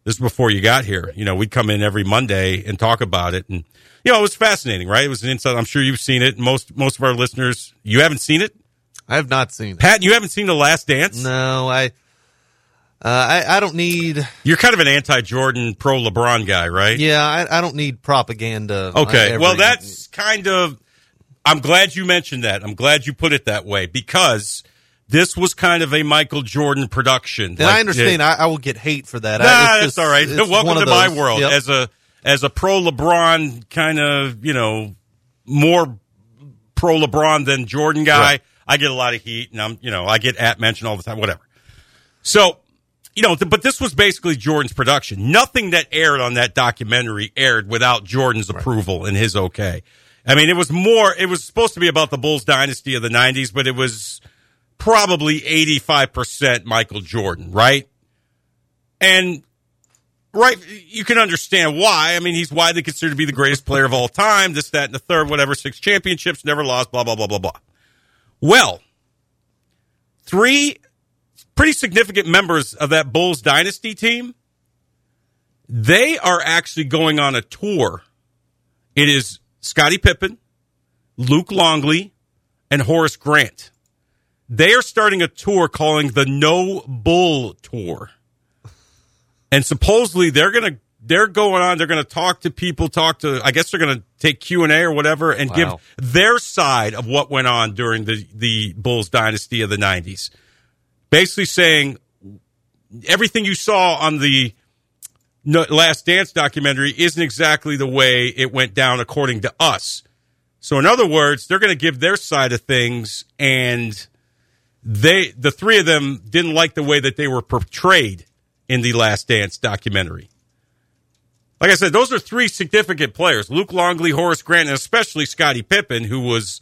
This is before you got here. You know, we'd come in every Monday and talk about it, and you know, it was fascinating, right? It was an insight. I'm sure you've seen it. Most most of our listeners, you haven't seen it. I have not seen it. Pat, you haven't seen The Last Dance? No, I uh, I, I don't need. You're kind of an anti-Jordan, pro-LeBron guy, right? Yeah, I, I don't need propaganda. Okay, well, that's kind of. I'm glad you mentioned that. I'm glad you put it that way because this was kind of a Michael Jordan production. And like, I understand. It, I, I, will get hate for that. Nah, that's just, all right. Welcome to my world yep. as a as a pro LeBron kind of you know more pro LeBron than Jordan guy. Right. I get a lot of heat, and I'm you know I get at mentioned all the time. Whatever. So you know, but this was basically Jordan's production. Nothing that aired on that documentary aired without Jordan's right. approval and his okay. I mean, it was more, it was supposed to be about the Bulls dynasty of the 90s, but it was probably 85% Michael Jordan, right? And, right, you can understand why. I mean, he's widely considered to be the greatest player of all time, this, that, and the third, whatever, six championships, never lost, blah, blah, blah, blah, blah. Well, three pretty significant members of that Bulls dynasty team They are actually going on a tour. It is Scottie Pippen, Luke Longley, and Horace Grant. They are starting a tour calling the No Bull Tour. And supposedly they're going to they're going on they're going to talk to people talk to i guess they're going to take q&a or whatever and wow. give their side of what went on during the, the bulls dynasty of the 90s basically saying everything you saw on the last dance documentary isn't exactly the way it went down according to us. So in other words they're going to give their side of things and they the three of them didn't like the way that they were portrayed in the last dance documentary. Like I said, those are three significant players: Luke Longley, Horace Grant, and especially Scottie Pippen, who was,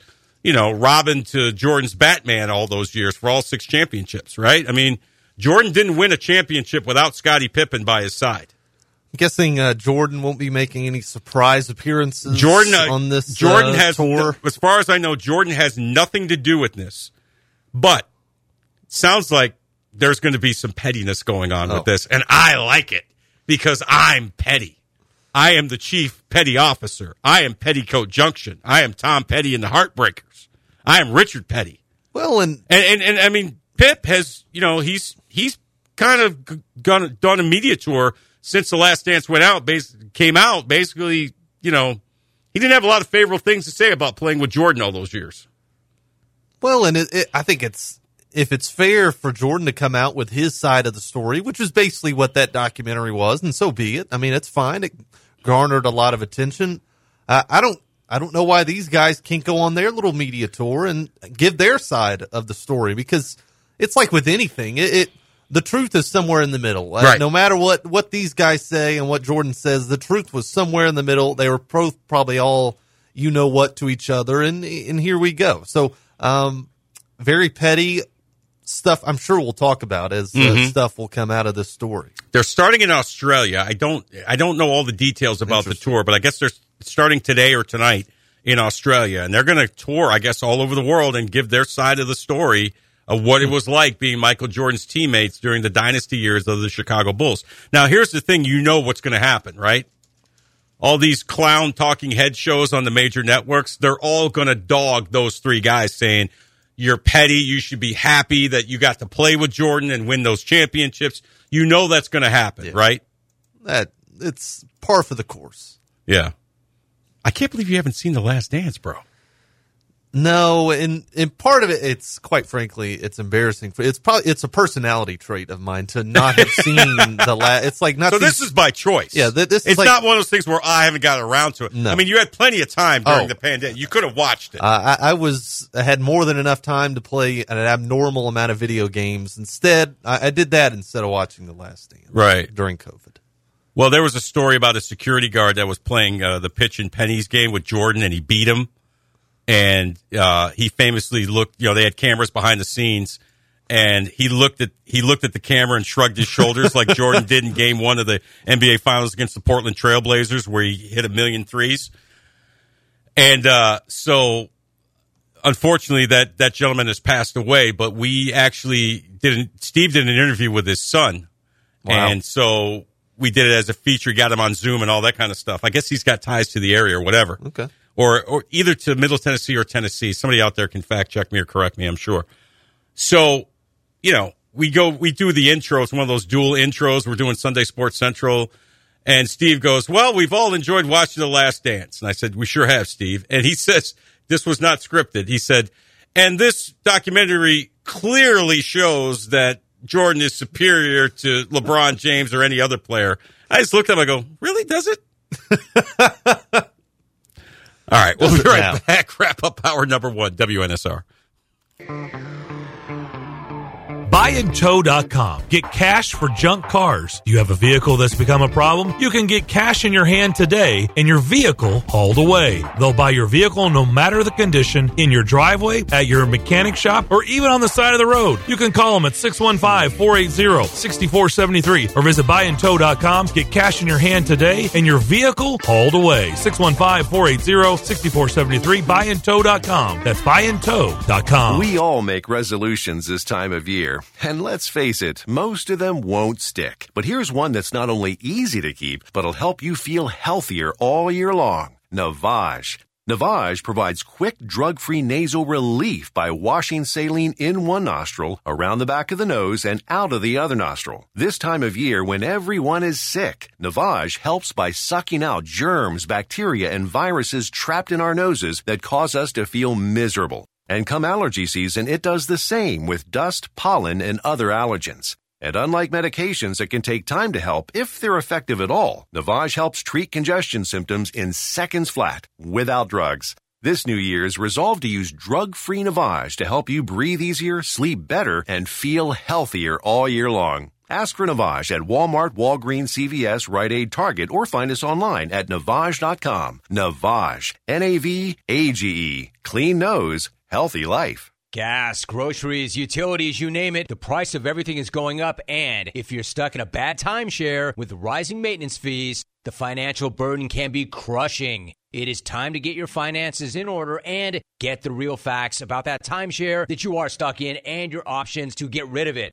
you know, Robin to Jordan's Batman all those years for all six championships. Right? I mean, Jordan didn't win a championship without Scottie Pippen by his side. I'm guessing uh, Jordan won't be making any surprise appearances. Jordan uh, on this Jordan uh, has, tour. as far as I know, Jordan has nothing to do with this. But sounds like there's going to be some pettiness going on oh. with this, and I like it because I'm petty. I am the chief petty officer. I am Petticoat Junction. I am Tom Petty and the Heartbreakers. I am Richard Petty. Well, and and and, and I mean, Pip has you know he's he's kind of gone done a media tour since the Last Dance went out. came out basically, you know, he didn't have a lot of favorable things to say about playing with Jordan all those years. Well, and it, it, I think it's if it's fair for Jordan to come out with his side of the story, which is basically what that documentary was, and so be it. I mean, it's fine. It garnered a lot of attention. Uh, I don't, I don't know why these guys can't go on their little media tour and give their side of the story because it's like with anything, it, it the truth is somewhere in the middle. Uh, right. No matter what what these guys say and what Jordan says, the truth was somewhere in the middle. They were both probably all you know what to each other, and and here we go. So, um, very petty stuff I'm sure we'll talk about as uh, mm-hmm. stuff will come out of this story. They're starting in Australia. I don't I don't know all the details about the tour, but I guess they're starting today or tonight in Australia, and they're going to tour, I guess, all over the world and give their side of the story of what it was like being Michael Jordan's teammates during the dynasty years of the Chicago Bulls. Now, here's the thing: you know what's going to happen, right? All these clown talking head shows on the major networks, they're all going to dog those three guys saying, you're petty. You should be happy that you got to play with Jordan and win those championships. You know that's going to happen, yeah. right? That it's par for the course. Yeah. I can't believe you haven't seen The Last Dance, bro. No, and and part of it, it's quite frankly, it's embarrassing. It's probably it's a personality trait of mine to not have seen the last. It's like not. So this is by choice. Yeah, th- this. Is it's like, not one of those things where I haven't got around to it. No. I mean, you had plenty of time during oh. the pandemic. You could have watched it. Uh, I, I, was I had more than enough time to play an abnormal amount of video games. Instead, I, I did that instead of watching the Last Dance. Right during COVID. Well, there was a story about a security guard that was playing uh, the pitch and pennies game with Jordan, and he beat him and uh, he famously looked. You know, they had cameras behind the scenes, and he looked at he looked at the camera and shrugged his shoulders like Jordan did in Game One of the NBA Finals against the Portland Trailblazers, where he hit a million threes. And uh, so, unfortunately, that that gentleman has passed away. But we actually didn't. Steve did an interview with his son, wow. and so we did it as a feature. Got him on Zoom and all that kind of stuff. I guess he's got ties to the area or whatever. Okay or or either to Middle Tennessee or Tennessee. Somebody out there can fact check me or correct me. I'm sure. So, you know, we go, we do the intros, one of those dual intros. We're doing Sunday Sports Central. And Steve goes, Well, we've all enjoyed watching The Last Dance. And I said, We sure have, Steve. And he says, This was not scripted. He said, And this documentary clearly shows that Jordan is superior to LeBron James or any other player. I just looked at him. I go, Really? Does it? All right, we'll be right now. back. Wrap up hour number one, WNSR. Buyandtow.com. Get cash for junk cars. You have a vehicle that's become a problem? You can get cash in your hand today and your vehicle hauled away. They'll buy your vehicle no matter the condition in your driveway, at your mechanic shop, or even on the side of the road. You can call them at 615-480-6473 or visit buyandtow.com. Get cash in your hand today and your vehicle hauled away. 615-480-6473 buyandtow.com. That's buyandtow.com. We all make resolutions this time of year And let's face it, most of them won't stick. But here's one that's not only easy to keep, but will help you feel healthier all year long. Navage. Navage provides quick drug-free nasal relief by washing saline in one nostril, around the back of the nose, and out of the other nostril. This time of year when everyone is sick, Navage helps by sucking out germs, bacteria, and viruses trapped in our noses that cause us to feel miserable. And come allergy season, it does the same with dust, pollen, and other allergens. And unlike medications that can take time to help, if they're effective at all, Navage helps treat congestion symptoms in seconds flat, without drugs. This New Year's, resolve to use drug-free Navage to help you breathe easier, sleep better, and feel healthier all year long. Ask for Navage at Walmart, Walgreens, CVS, Rite Aid, Target, or find us online at Navage.com. Navage. N-A-V-A-G-E. Clean nose, healthy life. Gas, groceries, utilities, you name it, the price of everything is going up. And if you're stuck in a bad timeshare with rising maintenance fees, the financial burden can be crushing. It is time to get your finances in order and get the real facts about that timeshare that you are stuck in and your options to get rid of it.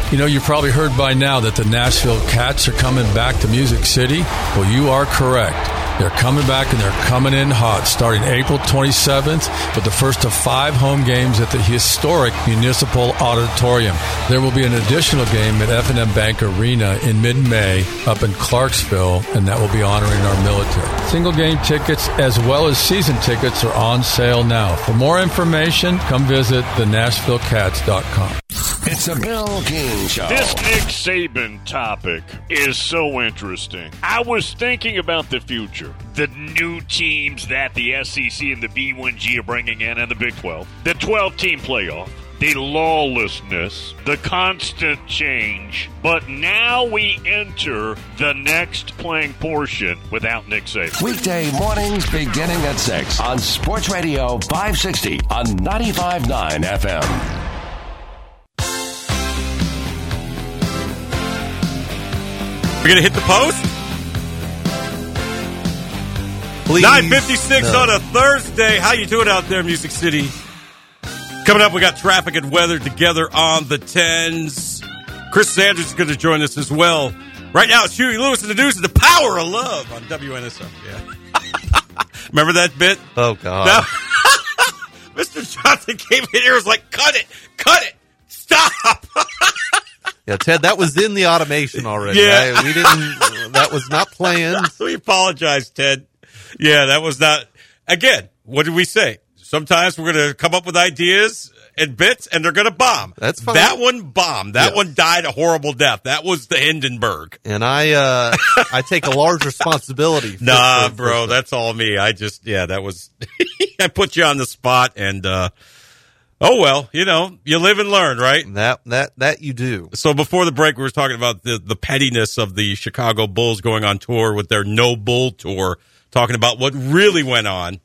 You know, you've probably heard by now that the Nashville Cats are coming back to Music City. Well, you are correct. They're coming back and they're coming in hot starting April 27th with the first of five home games at the historic Municipal Auditorium. There will be an additional game at F&M Bank Arena in mid-May up in Clarksville, and that will be honoring our military. Single game tickets as well as season tickets are on sale now. For more information, come visit thenashvillecats.com. It's a Bill King Show. This Nick Saban topic is so interesting. I was thinking about the future. The new teams that the SEC and the B1G are bringing in and the Big 12. The 12 team playoff. The lawlessness, the constant change. But now we enter the next playing portion without Nick Saban. Weekday mornings beginning at 6 on Sports Radio 560 on 95.9 FM. We're gonna hit the post. Please. Nine fifty six No. on a Thursday. How you doing out there, Music City? Coming up, we got traffic and weather together on the tens. Chris Sanders is going to join us as well. Right now, it's Huey Lewis and the news of the power of love on WNSF. Yeah. Remember that bit? Oh God. No. Mr. Johnson came in here and was like, cut it, cut it, stop. Yeah, Ted, that was in the automation already. Yeah. I- we didn't. That was not planned. So we apologize, Ted. Yeah, that was not. Again, what did we say? Sometimes we're going to come up with ideas and bits, and they're going to bomb. That's fine. That one bombed. That Yes. one died a horrible death. That was the Hindenburg. And I, uh, I take a large responsibility. For, Nah, bro, that's all me. I just, yeah, that was. I put you on the spot, and uh oh well, you know, you live and learn, right? That that that you do. So before the break, we were talking about the the pettiness of the Chicago Bulls going on tour with their No Bull tour, talking about what really went on.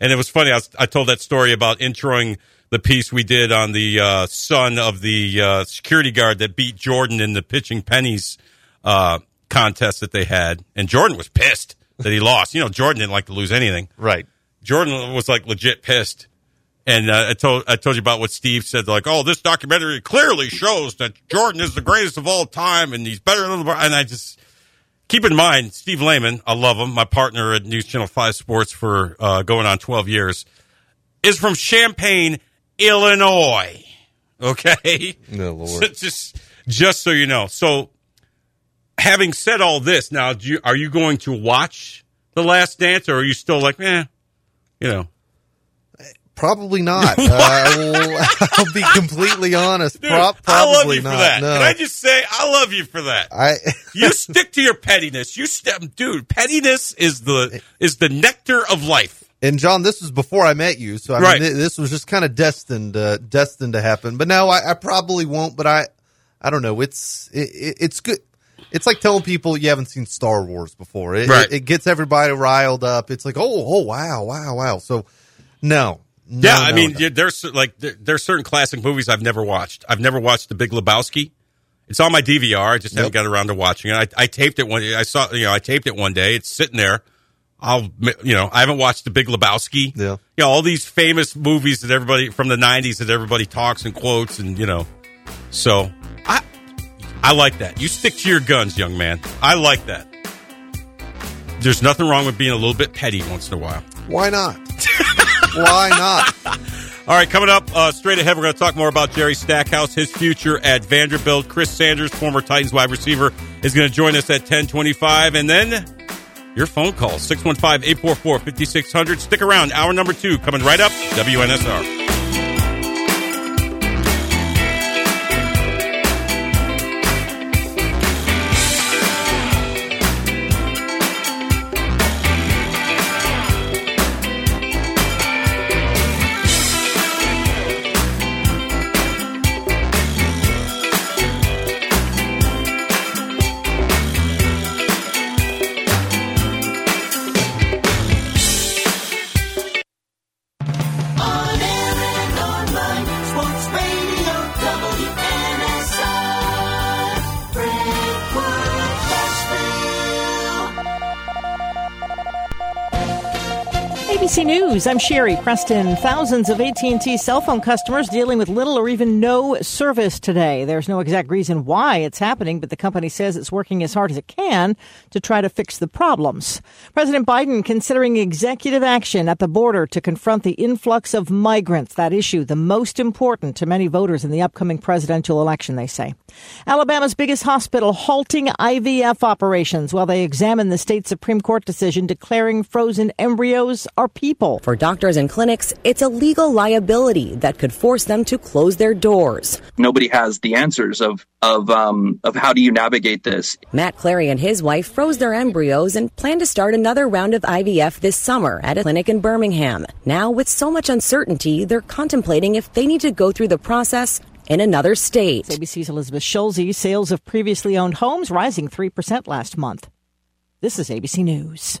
And it was funny. I, was, I told that story about introing the piece we did on the uh, son of the uh, security guard that beat Jordan in the pitching pennies uh, contest that they had, and Jordan was pissed that he lost. You know, Jordan didn't like to lose anything. Right. Jordan was like legit pissed. And uh, I told I told you about what Steve said, like, "Oh, this documentary clearly shows that Jordan is the greatest of all time, and he's better than." LeBron. And I just keep in mind, Steve Layman, I love him, my partner at News Channel Five Sports for uh, going on twelve years, is from Champaign, Illinois. Okay, No Lord. just just so you know. So, having said all this, now, do you, are you going to watch The Last Dance, or are you still like, eh, you know? Probably not. Uh, I will, I'll be completely honest. Dude, Pro- I love probably you for that. No. Can I just say I love you for that? I you stick to your pettiness. You step, dude. Pettiness is the is the nectar of life. And John, this was before I met you, so I Right. mean, this was just kind of destined, uh, destined to happen. But no, I, I probably won't. But I, I don't know. It's it, it, it's good. It's like telling people you haven't seen Star Wars before. It, Right. it, it gets everybody riled up. It's like, oh, oh, wow, wow, wow. So, no, no yeah, I no, mean, no. there's like there, there's certain classic movies I've never watched. I've never watched The Big Lebowski. It's on my DVR. I just haven't got around to watching it. I, I taped it one. I saw you know I taped it one day. It's sitting there. I'll you know I haven't watched The Big Lebowski. Yeah, you know all these famous movies that everybody from the '90s that everybody talks and quotes and you know. So I I like that. You stick to your guns, young man. I like that. There's nothing wrong with being a little bit petty once in a while. Why not? Why not? All right, coming up uh, straight ahead, we're going to talk more about Jerry Stackhouse, his future at Vanderbilt. Chris Sanders, former Titans wide receiver, is going to join us at 1025. And then your phone call, 615-844-5600. Stick around. Hour number two coming right up. WNSR. ABC News. I'm Sherry Preston. Thousands of AT&T cell phone customers dealing with little or even no service today. There's no exact reason why it's happening, but the company says it's working as hard as it can to try to fix the problems. President Biden considering executive action at the border to confront the influx of migrants. That issue, the most important to many voters in the upcoming presidential election, they say. Alabama's biggest hospital halting IVF operations while they examine the state Supreme Court decision declaring frozen embryos are people. For doctors and clinics, it's a legal liability that could force them to close their doors. Nobody has the answers of of um, of how do you navigate this. Matt Clary and his wife froze their embryos and plan to start another round of IVF this summer at a clinic in Birmingham. Now, with so much uncertainty, they're contemplating if they need to go through the process in another state. ABC's Elizabeth Schulze. Sales of previously owned homes rising 3% last month. This is ABC News.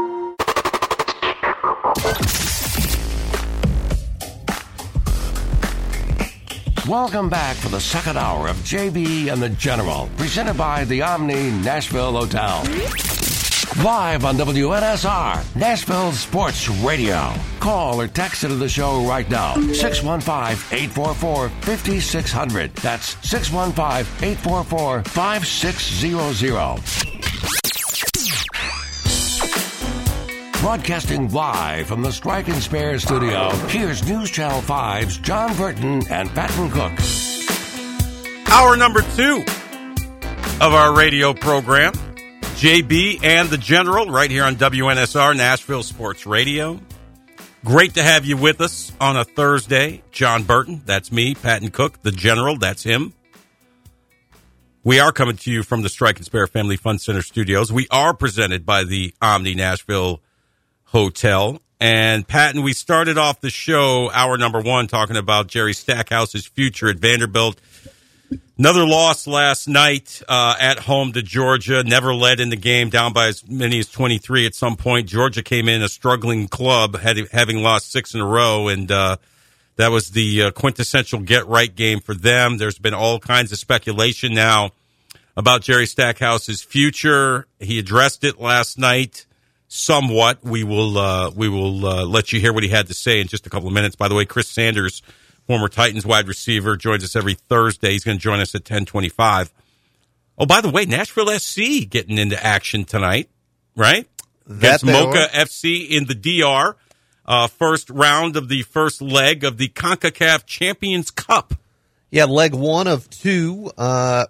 Welcome back for the second hour of JB and the General, presented by the Omni Nashville Hotel. Live on WNSR, Nashville Sports Radio. Call or text into the show right now. 615 844 5600. That's 615 Broadcasting live from the Strike and Spare studio, here's News Channel 5's John Burton and Patton Cook. Hour number two of our radio program. JB and the General right here on WNSR, Nashville Sports Radio. Great to have you with us on a Thursday. John Burton, that's me. Patton Cook, the General, that's him. We are coming to you from the Strike and Spare Family Fun Center studios. We are presented by the Omni Nashville Hotel. And Patton, we started off the show, hour number one, talking about Jerry Stackhouse's future at Vanderbilt. Another loss last night uh, at home to Georgia. Never led in the game, down by as many as 23 at some point. Georgia came in a struggling club, had, having lost six in a row, and uh, that was the uh, quintessential get right game for them. There's been all kinds of speculation now about Jerry Stackhouse's future. He addressed it last night somewhat. We will uh, we will uh, let you hear what he had to say in just a couple of minutes. By the way, Chris Sanders former Titans wide receiver, joins us every Thursday. He's going to join us at 1025. Oh, by the way, Nashville SC getting into action tonight, right? That's Moca FC in the DR. Uh, first round of the first leg of the CONCACAF Champions Cup. Yeah, leg one of two. Uh,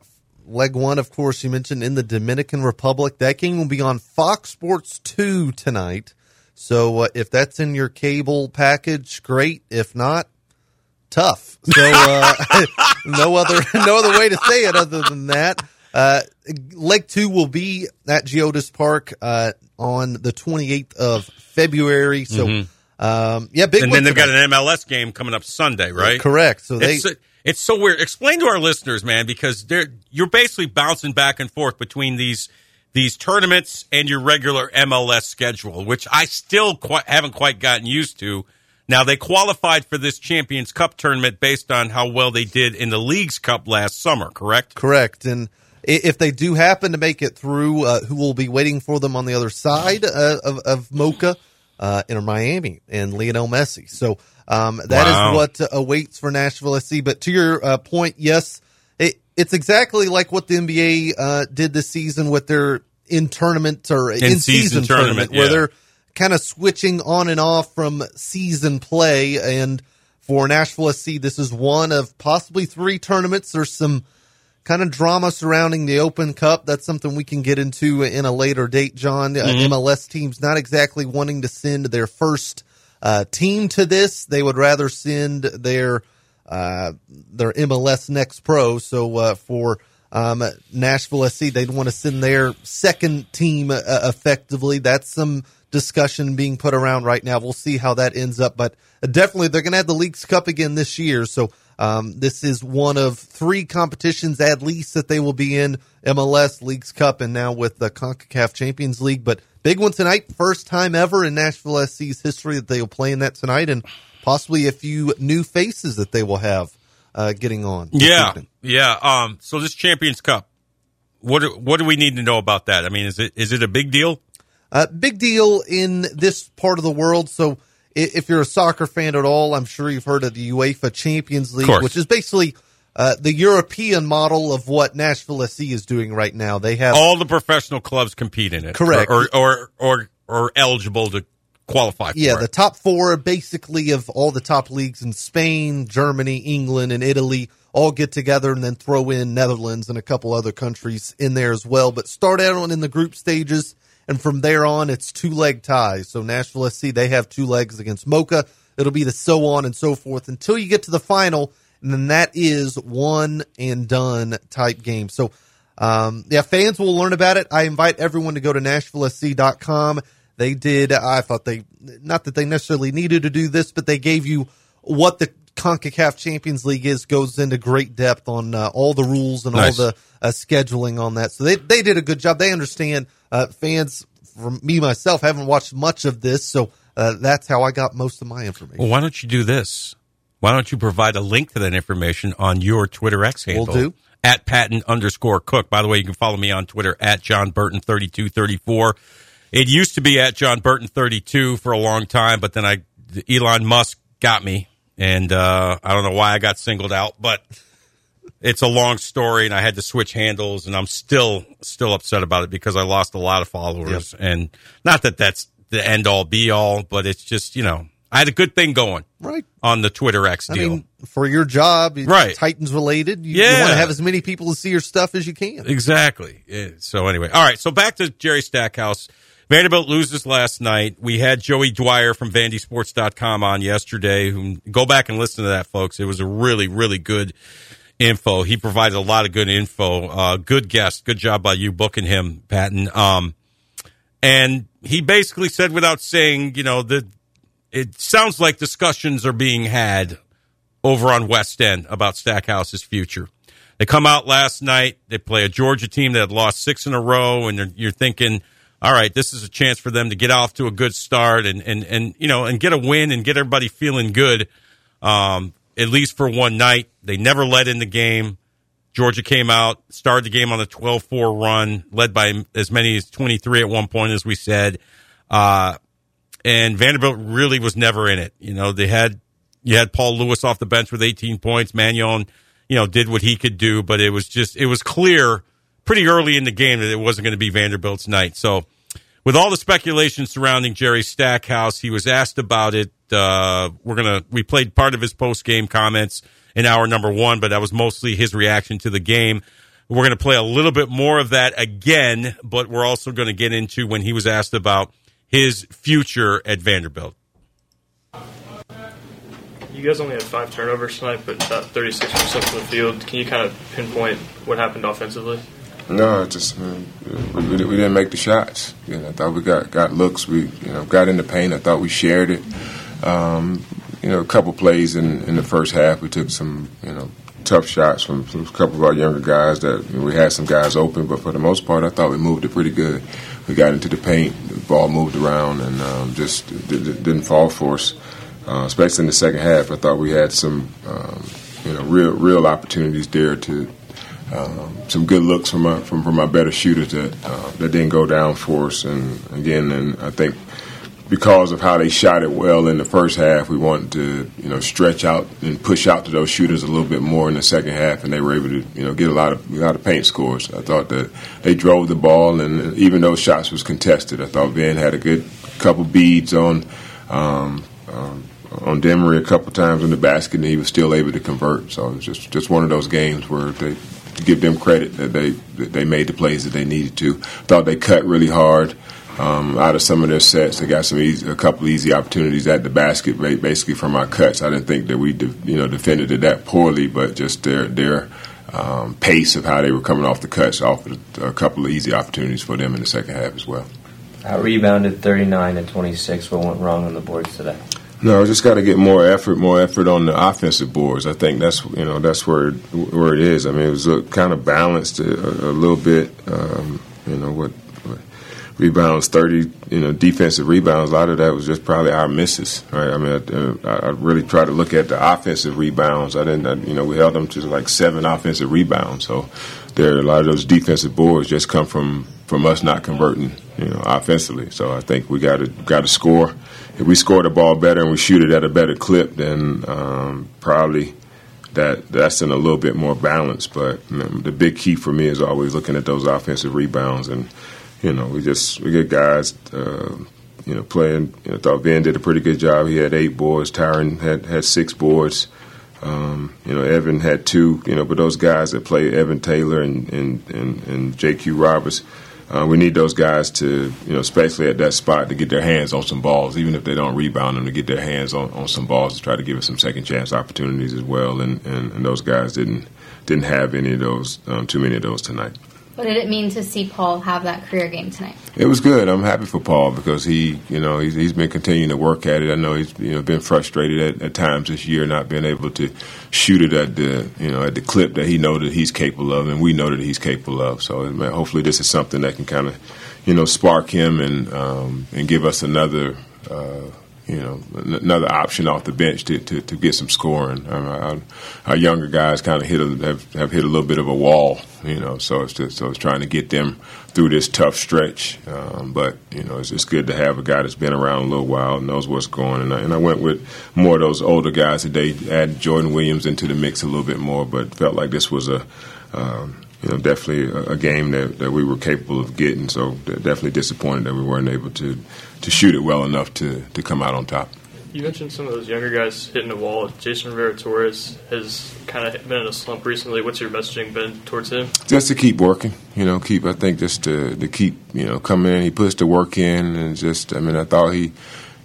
leg one, of course, you mentioned in the Dominican Republic. That game will be on Fox Sports 2 tonight. So uh, if that's in your cable package, great. If not, tough. So uh, no other no other way to say it other than that. Uh, leg two will be at Geodis Park uh, on the 28th of February. So mm-hmm. um, yeah, big. And then they've got an MLS game coming up Sunday, right? Correct. So they. It's, it's so weird. Explain to our listeners, man, because you're basically bouncing back and forth between these these tournaments and your regular MLS schedule, which I still quite, haven't quite gotten used to. Now, they qualified for this Champions Cup tournament based on how well they did in the Leagues Cup last summer, correct? Correct. And if they do happen to make it through, uh, who will be waiting for them on the other side uh, of, of Moca? Uh, Inter Miami and Lionel Messi. So um, that wow. is what awaits for Nashville SC. But to your uh, point, yes, it, it's exactly like what the NBA uh, did this season with their in tournament or in, season, tournament, tournament yeah. where they're kind of switching on and off from season play. And for Nashville SC, this is one of possibly three tournaments. There's some kind of drama surrounding the Open Cup. That's something we can get into in a later date, John. Uh, mm-hmm. Uh, MLS teams not exactly wanting to send their first uh, team to this. They would rather send their uh, their MLS Next Pro. So uh, for um, Nashville SC, they'd want to send their second team uh, effectively. That's some discussion being put around right now. We'll see how that ends up, but definitely they're going to have the Leagues Cup again this year. So um, this is one of three competitions at least that they will be in MLS, Leagues Cup, and now with the CONCACAF Champions League. But big one tonight, first time ever in Nashville SC's history that they will play in that tonight, and possibly a few new faces that they will have uh, getting on. Yeah, evening. yeah. Um, so this Champions Cup, what what do we need to know about that? I mean, is it is it a big deal? uh, big deal in this part of the world. So if you're a soccer fan at all, I'm sure you've heard of the UEFA Champions League, which is basically uh, the European model of what Nashville SC is doing right now. They have all the professional clubs compete in it, correct, or or or, or eligible to qualify. yeah, it. the top four basically of all the top leagues in Spain, Germany, England, and Italy all get together and then throw in Netherlands and a couple other countries in there as well. But start out on in the group stages, and from there on, it's two leg ties. So Nashville SC they have two legs against Moca. It'll be the so on and so forth until you get to the final, and then that is one and done type game. So. Um, yeah, fans will learn about it. I invite everyone to go to NashvilleSC.com. They did, I thought they, not that they necessarily needed to do this, but they gave you what the CONCACAF Champions League is, goes into great depth on uh, all the rules and Nice. all the uh, scheduling on that. So they, they did a good job. They understand, uh, fans, from me myself, haven't watched much of this. So uh, that's how I got most of my information. Well, why don't you do this? Why don't you provide a link to that information on your Twitter X handle? do. At Patton underscore Cook. By the way, you can follow me on Twitter at John Burton thirty two thirty four. It used to be at John Burton thirty two for a long time, but then I Elon Musk got me, and uh, I don't know why I got singled out, but it's a long story, and I had to switch handles, and I'm still still upset about it because I lost a lot of followers, and not that that's the end all be all, but it's just you know I had a good thing going right on the Twitter X deal. mean, for your job, it's Right. Titans related. You, Yeah. want to have as many people to see your stuff as you can. Exactly. Yeah, So anyway, all right. So back to Jerry Stackhouse. Vanderbilt loses last night. We had Joey Dwyer from VandySports.com on yesterday. Go back and listen to that, folks. It was a really, really good info. He provided a lot of good info. Uh, good guest. Good job by you booking him, Patton. Um, and he basically said, without saying, you know, that it sounds like discussions are being had over on West End about Stackhouse's future. They come out last night. They play a Georgia team that had lost six in a row, and you're thinking, all right, this is a chance for them to get off to a good start and and and you know and get a win and get everybody feeling good. Um, at least for one night, they never led in the game. Georgia came out, started the game on a 12-4 run, led by as many as 23 at one point, as we said. Uh, and Vanderbilt really was never in it. You know, they had you had Paul Lewis off the bench with 18 points. Manjon, you know, did what he could do, but it was just it was clear pretty early in the game that it wasn't going to be Vanderbilt's night. So, with all the speculation surrounding Jerry Stackhouse, he was asked about it. Uh, we're gonna we played part of his post game comments in hour number one, but that was mostly his reaction to the game. We're to play a little bit more of that again, but we're also going to get into when he was asked about his future at Vanderbilt. You guys only had five turnovers tonight, but about 36% from the field. Can you kind of pinpoint what happened offensively? No, just uh, we, we we didn't make the shots. You know, I thought we got got looks. We you know got in the paint. I thought we shared it. Um, you know, a couple plays in in the first half, we took some you know tough shots from, from a couple of our younger guys. That you know, we had some guys open, but for the most part, I thought we moved it pretty good. We got into the paint, the ball moved around, and um, just didn't fall for us. Uh, especially in the second half, I thought we had some um, you know real real opportunities there to um, some good looks from our, from from our better shooters that uh, that didn't go down for us. And again, and I think because of how they shot it well in the first half, we wanted to you know stretch out and push out to those shooters a little bit more in the second half, and they were able to you know get a lot of a lot of paint scores. I thought that they drove the ball, and even though shots was contested, I thought Van had a good couple beads on. Um, um, on Demary a couple times in the basket, and he was still able to convert. So it was just just one of those games where they give them credit that they that they made the plays that they needed to. Thought they cut really hard um, out of some of their sets. They got some easy, a couple easy opportunities at the basket, basically from our cuts. I didn't think that we de- you know defended it that poorly, but just their their um, pace of how they were coming off the cuts offered a couple of easy opportunities for them in the second half as well. Out rebounded 39 and 26. What went wrong on the boards today? No, just got to get more effort, more effort on the offensive boards. I think that's you know that's where where it is. I mean, it was uh kind of balanced a, a little bit. Um, you know what, what rebounds, thirty. You know, defensive rebounds. A lot of that was just probably our misses. Right. I mean, I, I, I really tried to look at the offensive rebounds. I didn't. I, you know, we held them to like seven offensive rebounds. So there, a lot of those defensive boards just come from from us not converting, you know, offensively. So I think we got to got to score. If we score the ball better and we shoot it at a better clip, then um, probably that that's in a little bit more balance. But the big key for me is always looking at those offensive rebounds, and you know, we just we get guys. Uh, you know, playing. You know, thought Ben did a pretty good job. He had eight boards. Tyrin had had six boards. Um, you know, Evan had two. You know, but those guys that play Evan Taylor and and and, and J.Q. Roberts. Uh, we need those guys to, you know, especially at that spot, to get their hands on some balls, even if they don't rebound them, to get their hands on, on some balls to try to give us some second chance opportunities as well. And, and, and those guys didn't didn't have any of those, um, too many of those tonight. What did it mean to see Paul have that career game tonight? It was good. I'm happy for Paul because he, you know, he's, he's been continuing to work at it. I know he's, you know, been frustrated at, at times this year not being able to shoot it at the, you know, at the clip that he know that he's capable of, and we know that he's capable of. So hopefully, this is something that can kind of, you know, spark him and um, and give us another. Uh, you know, another option off the bench to, to, to get some scoring. our, our, younger guys kind of hit a, have, have hit a little bit of a wall, you know, so it's just, so it's trying to get them through this tough stretch. Um, but you know, it's, it's good to have a guy that's been around a little while, knows what's going. And I, and I went with more of those older guys today. Add Jordan Williams into the mix a little bit more, but felt like this was a um, you know, definitely a, a, game that, that we were capable of getting. So definitely disappointed that we weren't able to, to shoot it well enough to, to come out on top. You mentioned some of those younger guys hitting the wall. Jason Rivera Torres has kind of been in a slump recently. What's your messaging been towards him? Just to keep working, you know, keep. I think just to, to keep, you know, coming in. He puts the work in, and just. I mean, I thought he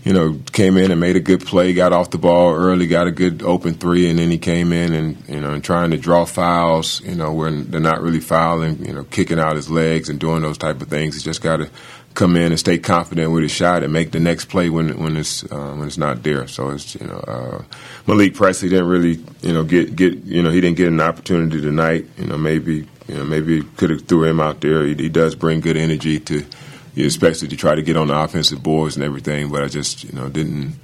you know, came in and made a good play, got off the ball early, got a good open three, and then he came in and you know, and trying to draw fouls, you know, when they're not really fouling, you know, kicking out his legs and doing those type of things. He's just got to come in and stay confident with his shot and make the next play when when it's uh, when it's not there. So it's you know, uh, Malik Presley didn't really you know get get you know he didn't get an opportunity tonight. You know, maybe you know maybe could have threw him out there. He, he does bring good energy to you expected to try to get on the offensive boards and everything, but I just you know didn't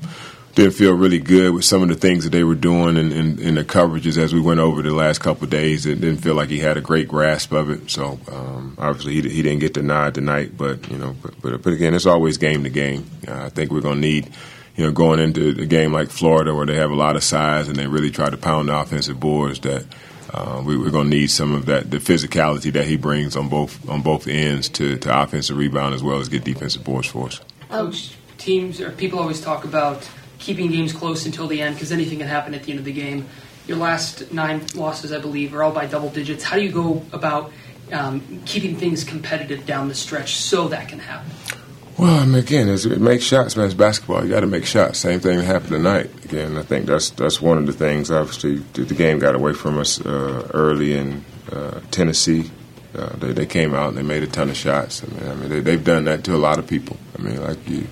didn't feel really good with some of the things that they were doing and in, in, in, the coverages as we went over the last couple of days. It didn't feel like he had a great grasp of it. So um, obviously he, he didn't get the nod tonight. But you know, but, but, but again, it's always game to game. Uh, I think we're going to need. You know, going into a game like Florida where they have a lot of size and they really try to pound the offensive boards, that uh, we, are going to need some of that, the physicality that he brings on both on both ends to, to offensive rebound as well as get defensive boards for us. Coach, teams or people always talk about keeping games close until the end because anything can happen at the end of the game. Your last nine losses, I believe, are all by double digits. How do you go about um, keeping things competitive down the stretch so that can happen? Well, I mean, again, it's, it makes shots, man. It's basketball. You got to make shots. Same thing that happened tonight. Again, I think that's that's one of the things. Obviously, the game got away from us uh, early in uh, Tennessee. Uh, they, they came out and they made a ton of shots. I mean, I mean they, have done that to a lot of people. I mean, like you,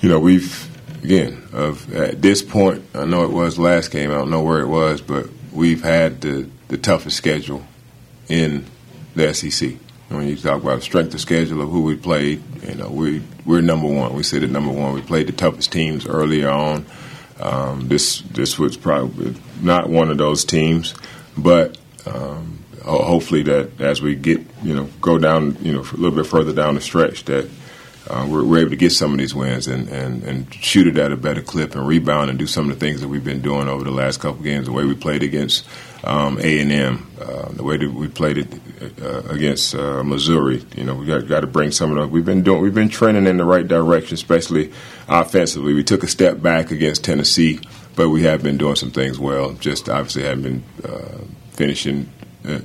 you know, we've again of at this point. I know it was last game. I don't know where it was, but we've had the the toughest schedule in the SEC. When you talk about strength of schedule of who we played, you know, we we're number one. We sit at number one. We played the toughest teams earlier on. Um, this this was probably not one of those teams, but um, hopefully that as we get you know go down you know a little bit further down the stretch that uh, we're, we're, able to get some of these wins and, and, and shoot it at a better clip and rebound and do some of the things that we've been doing over the last couple games. The way we played against um, A and M, uh, the way that we played it uh, against uh, Missouri. You know, we got, got to bring some of the. We've been doing. We've been trending in the right direction, especially offensively. We took a step back against Tennessee, but we have been doing some things well. Just obviously haven't been uh, finishing. Uh,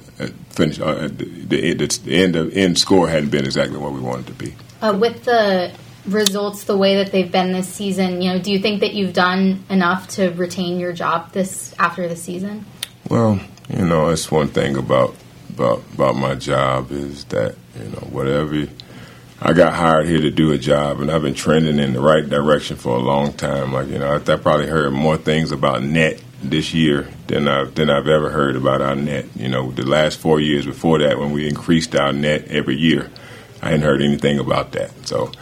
finish the, the, end of end score hadn't been exactly what we wanted to be. Uh, with the results the way that they've been this season, you know, do you think that you've done enough to retain your job this after the season? Well, you know, that's one thing about about about my job is that you know whatever I got hired here to do a job, and I've been trending in the right direction for a long time. Like you know, I, I probably heard more things about net this year than I've than I've ever heard about our net. You know, the last four years before that, when we increased our net every year, I hadn't heard anything about that. So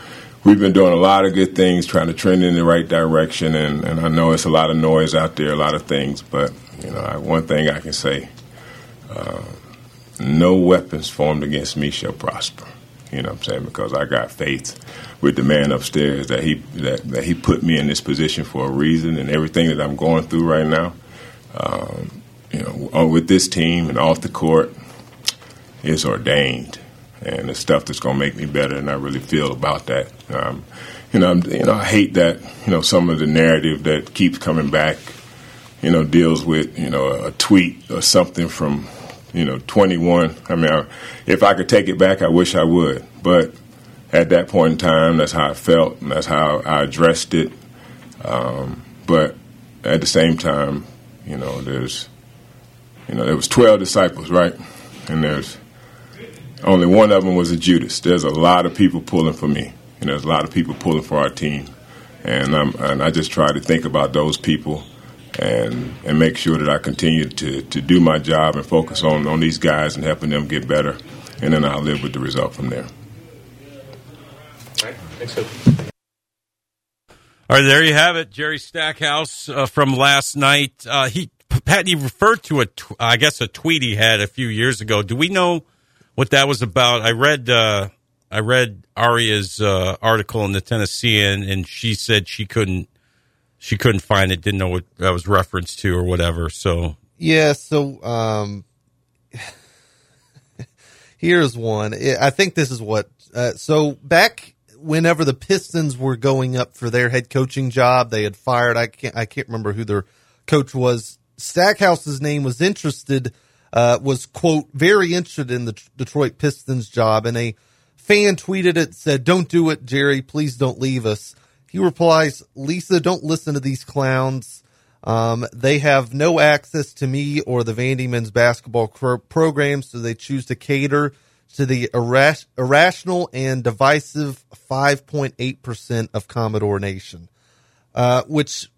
we've been doing a lot of good things, trying to trend in the right direction. And, and I know it's a lot of noise out there, a lot of things, but you know, I, one thing I can say: uh, no weapons formed against me shall prosper. You know what I'm saying? Because I got faith with the man upstairs that he that, that he put me in this position for a reason, and everything that I'm going through right now, um, you know, with this team and off the court, is ordained, and the stuff that's going to make me better, and I really feel about that. Um, you know, I'm, you know, I hate that you know some of the narrative that keeps coming back. You know, deals with you know a tweet or something from you know 21. I mean, I, if I could take it back, I wish I would, but at that point in time, that's how I felt, and that's how I addressed it. Um, but at the same time, you know, there's, you know, there was twelve disciples, right? And there's only one of them was a Judas. There's a lot of people pulling for me, and there's a lot of people pulling for our team, and I'm, and I just try to think about those people. And, and make sure that I continue to, to do my job and focus on, on these guys and helping them get better, and then I'll live with the result from there. All right, thanks. All right, there you have it, Jerry Stackhouse uh, from last night. Uh, he Pat, he referred to a, tw- I guess, a tweet he had a few years ago. Do we know what that was about? I read, uh, I read Aria's uh, article in the Tennessean, and she said she couldn't, she couldn't find it, didn't know what that was referenced to or whatever. So yeah, so um, here's one. I think this is what. Uh, so back whenever the Pistons were going up for their head coaching job, they had fired. I can't. I can't remember who their coach was. Stackhouse's name was interested. Uh, was quote very interested in the Detroit Pistons job, and a fan tweeted it said, "Don't do it, Jerry. Please don't leave us." He replies, "Lisa, don't listen to these clowns. Um, they have no access to me or the Vandy men's basketball program, so they choose to cater." to the irras- irrational and divisive 5.8% of Commodore Nation, uh, which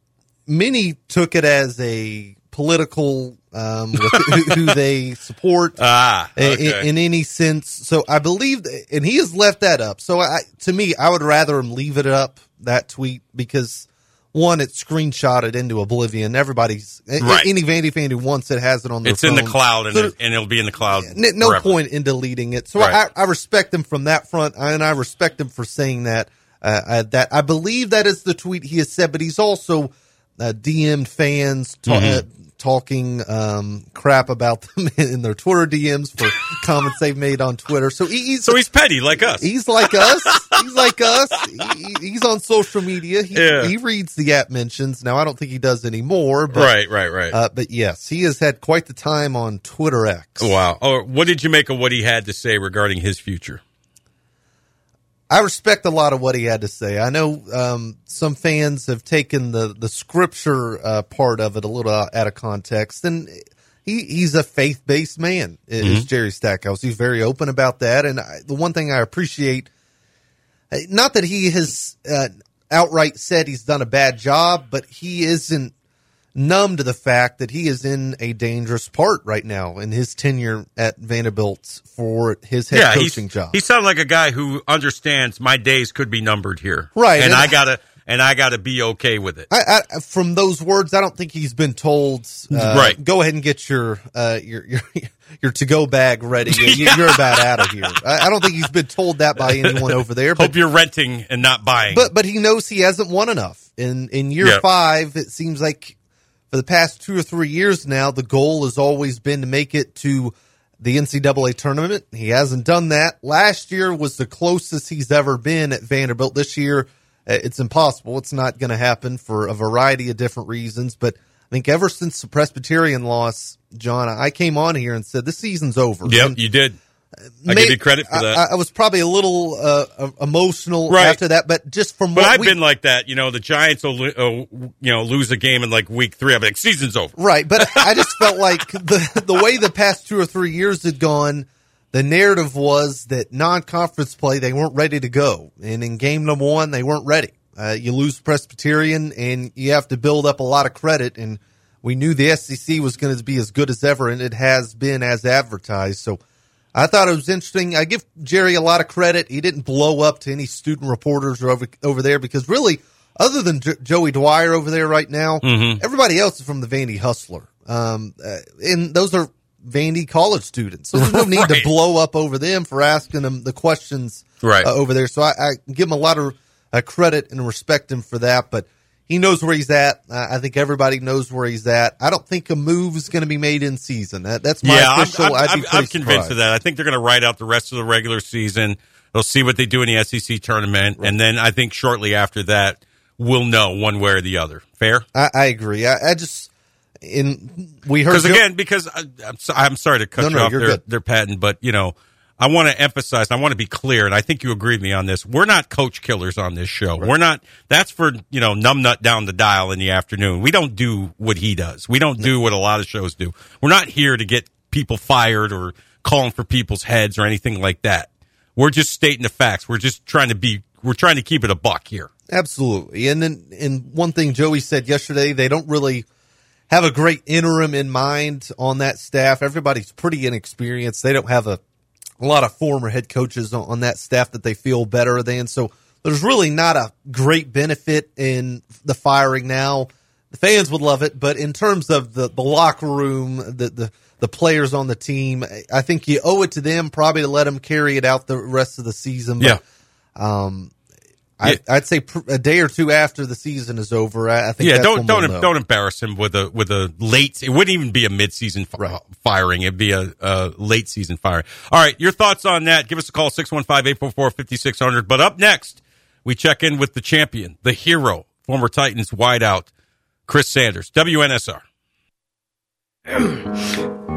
many took it as a political um, who, they support ah, okay. in, in, any sense. So I believe, and he has left that up. So I, to me, I would rather him leave it up that tweet because one, it's screenshotted into oblivion. Everybody's right. any Vandy fan who wants it has it on their. It's phone. in the cloud, and, so, it, and it'll be in the cloud. No forever. point in deleting it. So right. I, I, respect him from that front, and I respect him for saying that. Uh, I, that I believe that is the tweet he has said, but he's also uh, DM'd fans, ta- mm-hmm. uh, talking um, crap about them in their Twitter DMs for comments they've made on Twitter. So he's so he's petty like us. He's like us. he's like us. He, he's on social media. He, yeah. he reads the app mentions. Now I don't think he does anymore. But, right, right, right. Uh, but yes, he has had quite the time on Twitter X. Wow. Oh, what did you make of what he had to say regarding his future? I respect a lot of what he had to say. I know um, some fans have taken the the scripture uh, part of it a little out of context, and he he's a faith based man. Is mm-hmm. Jerry Stackhouse? He's very open about that, and I, the one thing I appreciate, uh, not that he has uh, outright said he's done a bad job, but he isn't numb to the fact that he is in a dangerous part right now in his tenure at Vanderbilt for his head yeah, coaching job. He sounds like a guy who understands my days could be numbered here, right? And, and I gotta and I gotta be okay with it. I, I, from those words, I don't think he's been told. Uh, right, go ahead and get your uh, your your. Your to-go bag ready. yeah. You're about out of here. I, I don't think he's been told that by anyone over there. But, Hope you're renting and not buying. But but he knows he hasn't won enough. In in year yep. five, it seems like for the past two or three years now, the goal has always been to make it to the NCAA tournament. He hasn't done that. Last year was the closest he's ever been at Vanderbilt. This year, uh, it's impossible. It's not going to happen for a variety of different reasons. But I think ever since the Presbyterian loss, John, I came on here and said this season's over. Yep, and you did. I give you credit for that. I, I was probably a little uh, emotional right. after that, but just from but what I've we, been like that. You know, the Giants will uh, you know lose a game in like week three. I'm like, season's over. Right, but I just felt like the the way the past two or three years had gone. The narrative was that non-conference play they weren't ready to go, and in game number one they weren't ready. Uh, you lose Presbyterian, and you have to build up a lot of credit. And we knew the SEC was going to be as good as ever, and it has been as advertised. So I thought it was interesting. I give Jerry a lot of credit. He didn't blow up to any student reporters over over there because really, other than J- Joey Dwyer over there right now, mm-hmm. everybody else is from the Vandy Hustler. Um, uh, and those are Vandy college students. So there's no need right. to blow up over them for asking them the questions right. uh, over there. So I, I, give him a lot of uh, credit and respect him for that. But he knows where he's at. I think everybody knows where he's at. I don't think a move is going to be made in season. That, that's my yeah, official. I'm, I'm, I'm, I'm convinced of that. I think they're going to write out the rest of the regular season. They'll see what they do in the SEC tournament, right. and then I think shortly after that, we'll know one way or the other. Fair? I, I agree. I, I, just in we heard because again because uh, I, am sorry to cut no, you no, off their, good. their patent, but you know I want to emphasize, I want to be clear, and I think you agree with me on this. We're not coach killers on this show. Right. We're not, that's for, you know, numbnut down the dial in the afternoon. We don't do what he does. We don't do what a lot of shows do. We're not here to get people fired or calling for people's heads or anything like that. We're just stating the facts. We're just trying to be, we're trying to keep it a buck here. Absolutely. And then, and one thing Joey said yesterday, they don't really have a great interim in mind on that staff. Everybody's pretty inexperienced. They don't have a a lot of former head coaches on, on that staff that they feel better than. So there's really not a great benefit in the firing now. The fans would love it, but in terms of the, the locker room, the, the the players on the team, I think you owe it to them probably to let them carry it out the rest of the season. But, yeah. Um, I, would say a day or two after the season is over. I, think. Yeah, don't don't we'll don't embarrass him with a with a late. It wouldn't even be a mid season right. firing. It'd be a, a, late season firing. All right, your thoughts on that? Give us a call 615-844-5600. But up next, we check in with the champion, the hero, former Titans wideout, Chris Sanders, WNSR.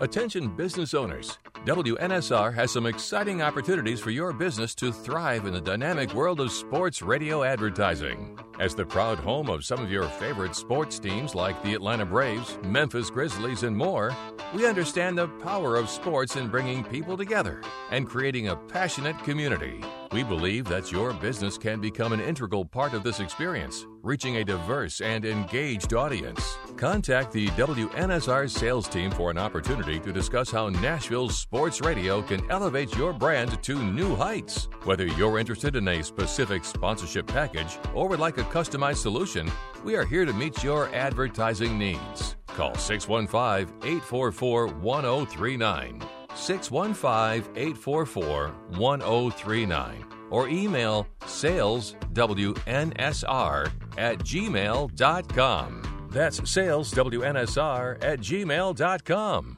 Attention business owners. WNSR has some exciting opportunities for your business to thrive in the dynamic world of sports radio advertising. As the proud home of some of your favorite sports teams like the Atlanta Braves, Memphis Grizzlies, and more, we understand the power of sports in bringing people together and creating a passionate community. We believe that your business can become an integral part of this experience, reaching a diverse and engaged audience. Contact the WNSR sales team for an opportunity to discuss how Nashville's sports radio can elevate your brand to new heights. Whether you're interested in a specific sponsorship package or would like a customized solution, we are here to meet your advertising needs. Call 615 844 1039. 615 844 1039 or email saleswnsr at gmail.com. That's saleswnsr at gmail.com.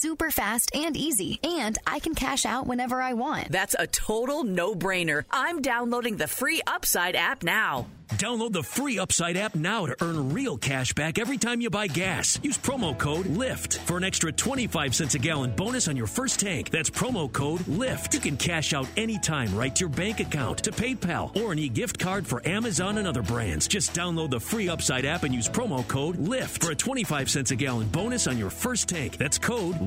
super fast and easy, and I can cash out whenever I want. That's a total no brainer. I'm downloading the free Upside app now. Download the free Upside app now to earn real cash back every time you buy gas. Use promo code LIFT for an extra 25 cents a gallon bonus on your first tank. That's promo code LIFT. You can cash out anytime right to your bank account, to PayPal, or an e gift card for Amazon and other brands. Just download the free Upside app and use promo code LIFT for a 25 cents a gallon bonus on your first tank. That's code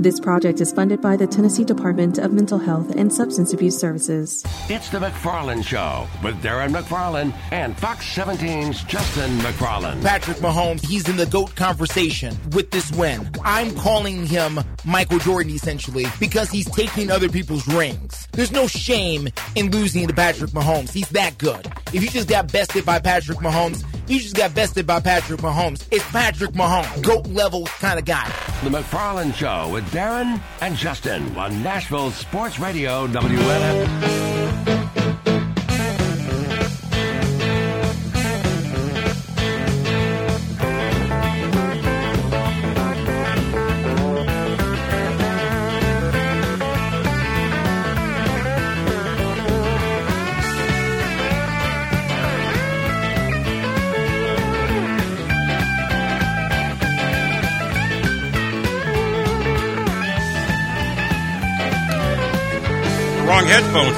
This project is funded by the Tennessee Department of Mental Health and Substance Abuse Services. It's the McFarland Show with Darren McFarland and Fox 17's Justin McFarland. Patrick Mahomes, he's in the GOAT conversation with this win. I'm calling him Michael Jordan essentially because he's taking other people's rings. There's no shame in losing to Patrick Mahomes. He's that good. If you just got bested by Patrick Mahomes, you just got bested by Patrick Mahomes. It's Patrick Mahomes, GOAT level kind of guy. The McFarland Show with Darren and Justin on Nashville Sports Radio WNF.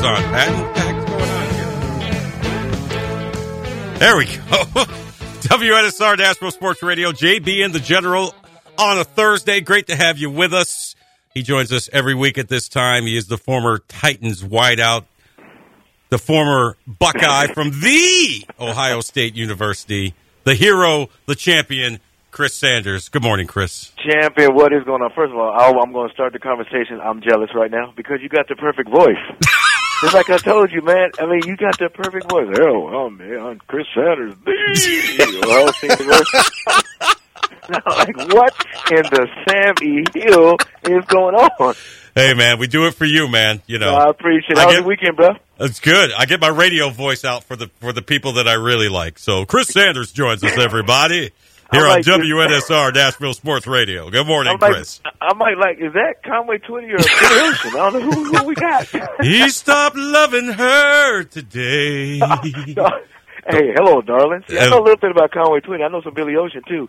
Headphones on, Pat. What the heck's going on here? There we go. WNSR Nashville Sports Radio, JB and the General on a Thursday. Great to have you with us. He joins us every week at this time. He is the former Titans wideout, the former Buckeye from the Ohio State University, the hero, the champion, Chris Sanders. Good morning, Chris. Champion, what is going on? First of all, I'm going to start the conversation. I'm jealous right now because you got the perfect voice. Just like I told you, man. I mean, you got the perfect voice. Oh, well, man, I'm Chris Sanders. well, like, what in the Sam E. Hill is going on? Hey, man, we do it for you, man. You know, I appreciate it. How was the weekend, bro? It's good. I get my radio voice out for the for the people that I really like. So Chris Sanders joins us, everybody here on WNSR Nashville Sports Radio. Good morning, I might, Chris. I might like, is that Conway Twitty or Billy Ocean? I don't know who, who we got. he stopped loving her today. hey, hello, darling. See, I know a little bit about Conway Twitty. I know some Billy Ocean too.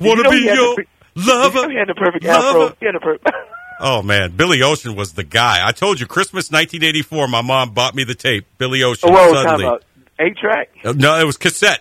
Want to be your the, lover? He had the perfect lover. afro. He had the perfect. Oh man, Billy Ocean was the guy. I told you, Christmas 1984. My mom bought me the tape. Billy Ocean. Oh, was suddenly. Eight track? Uh, no, it was cassette.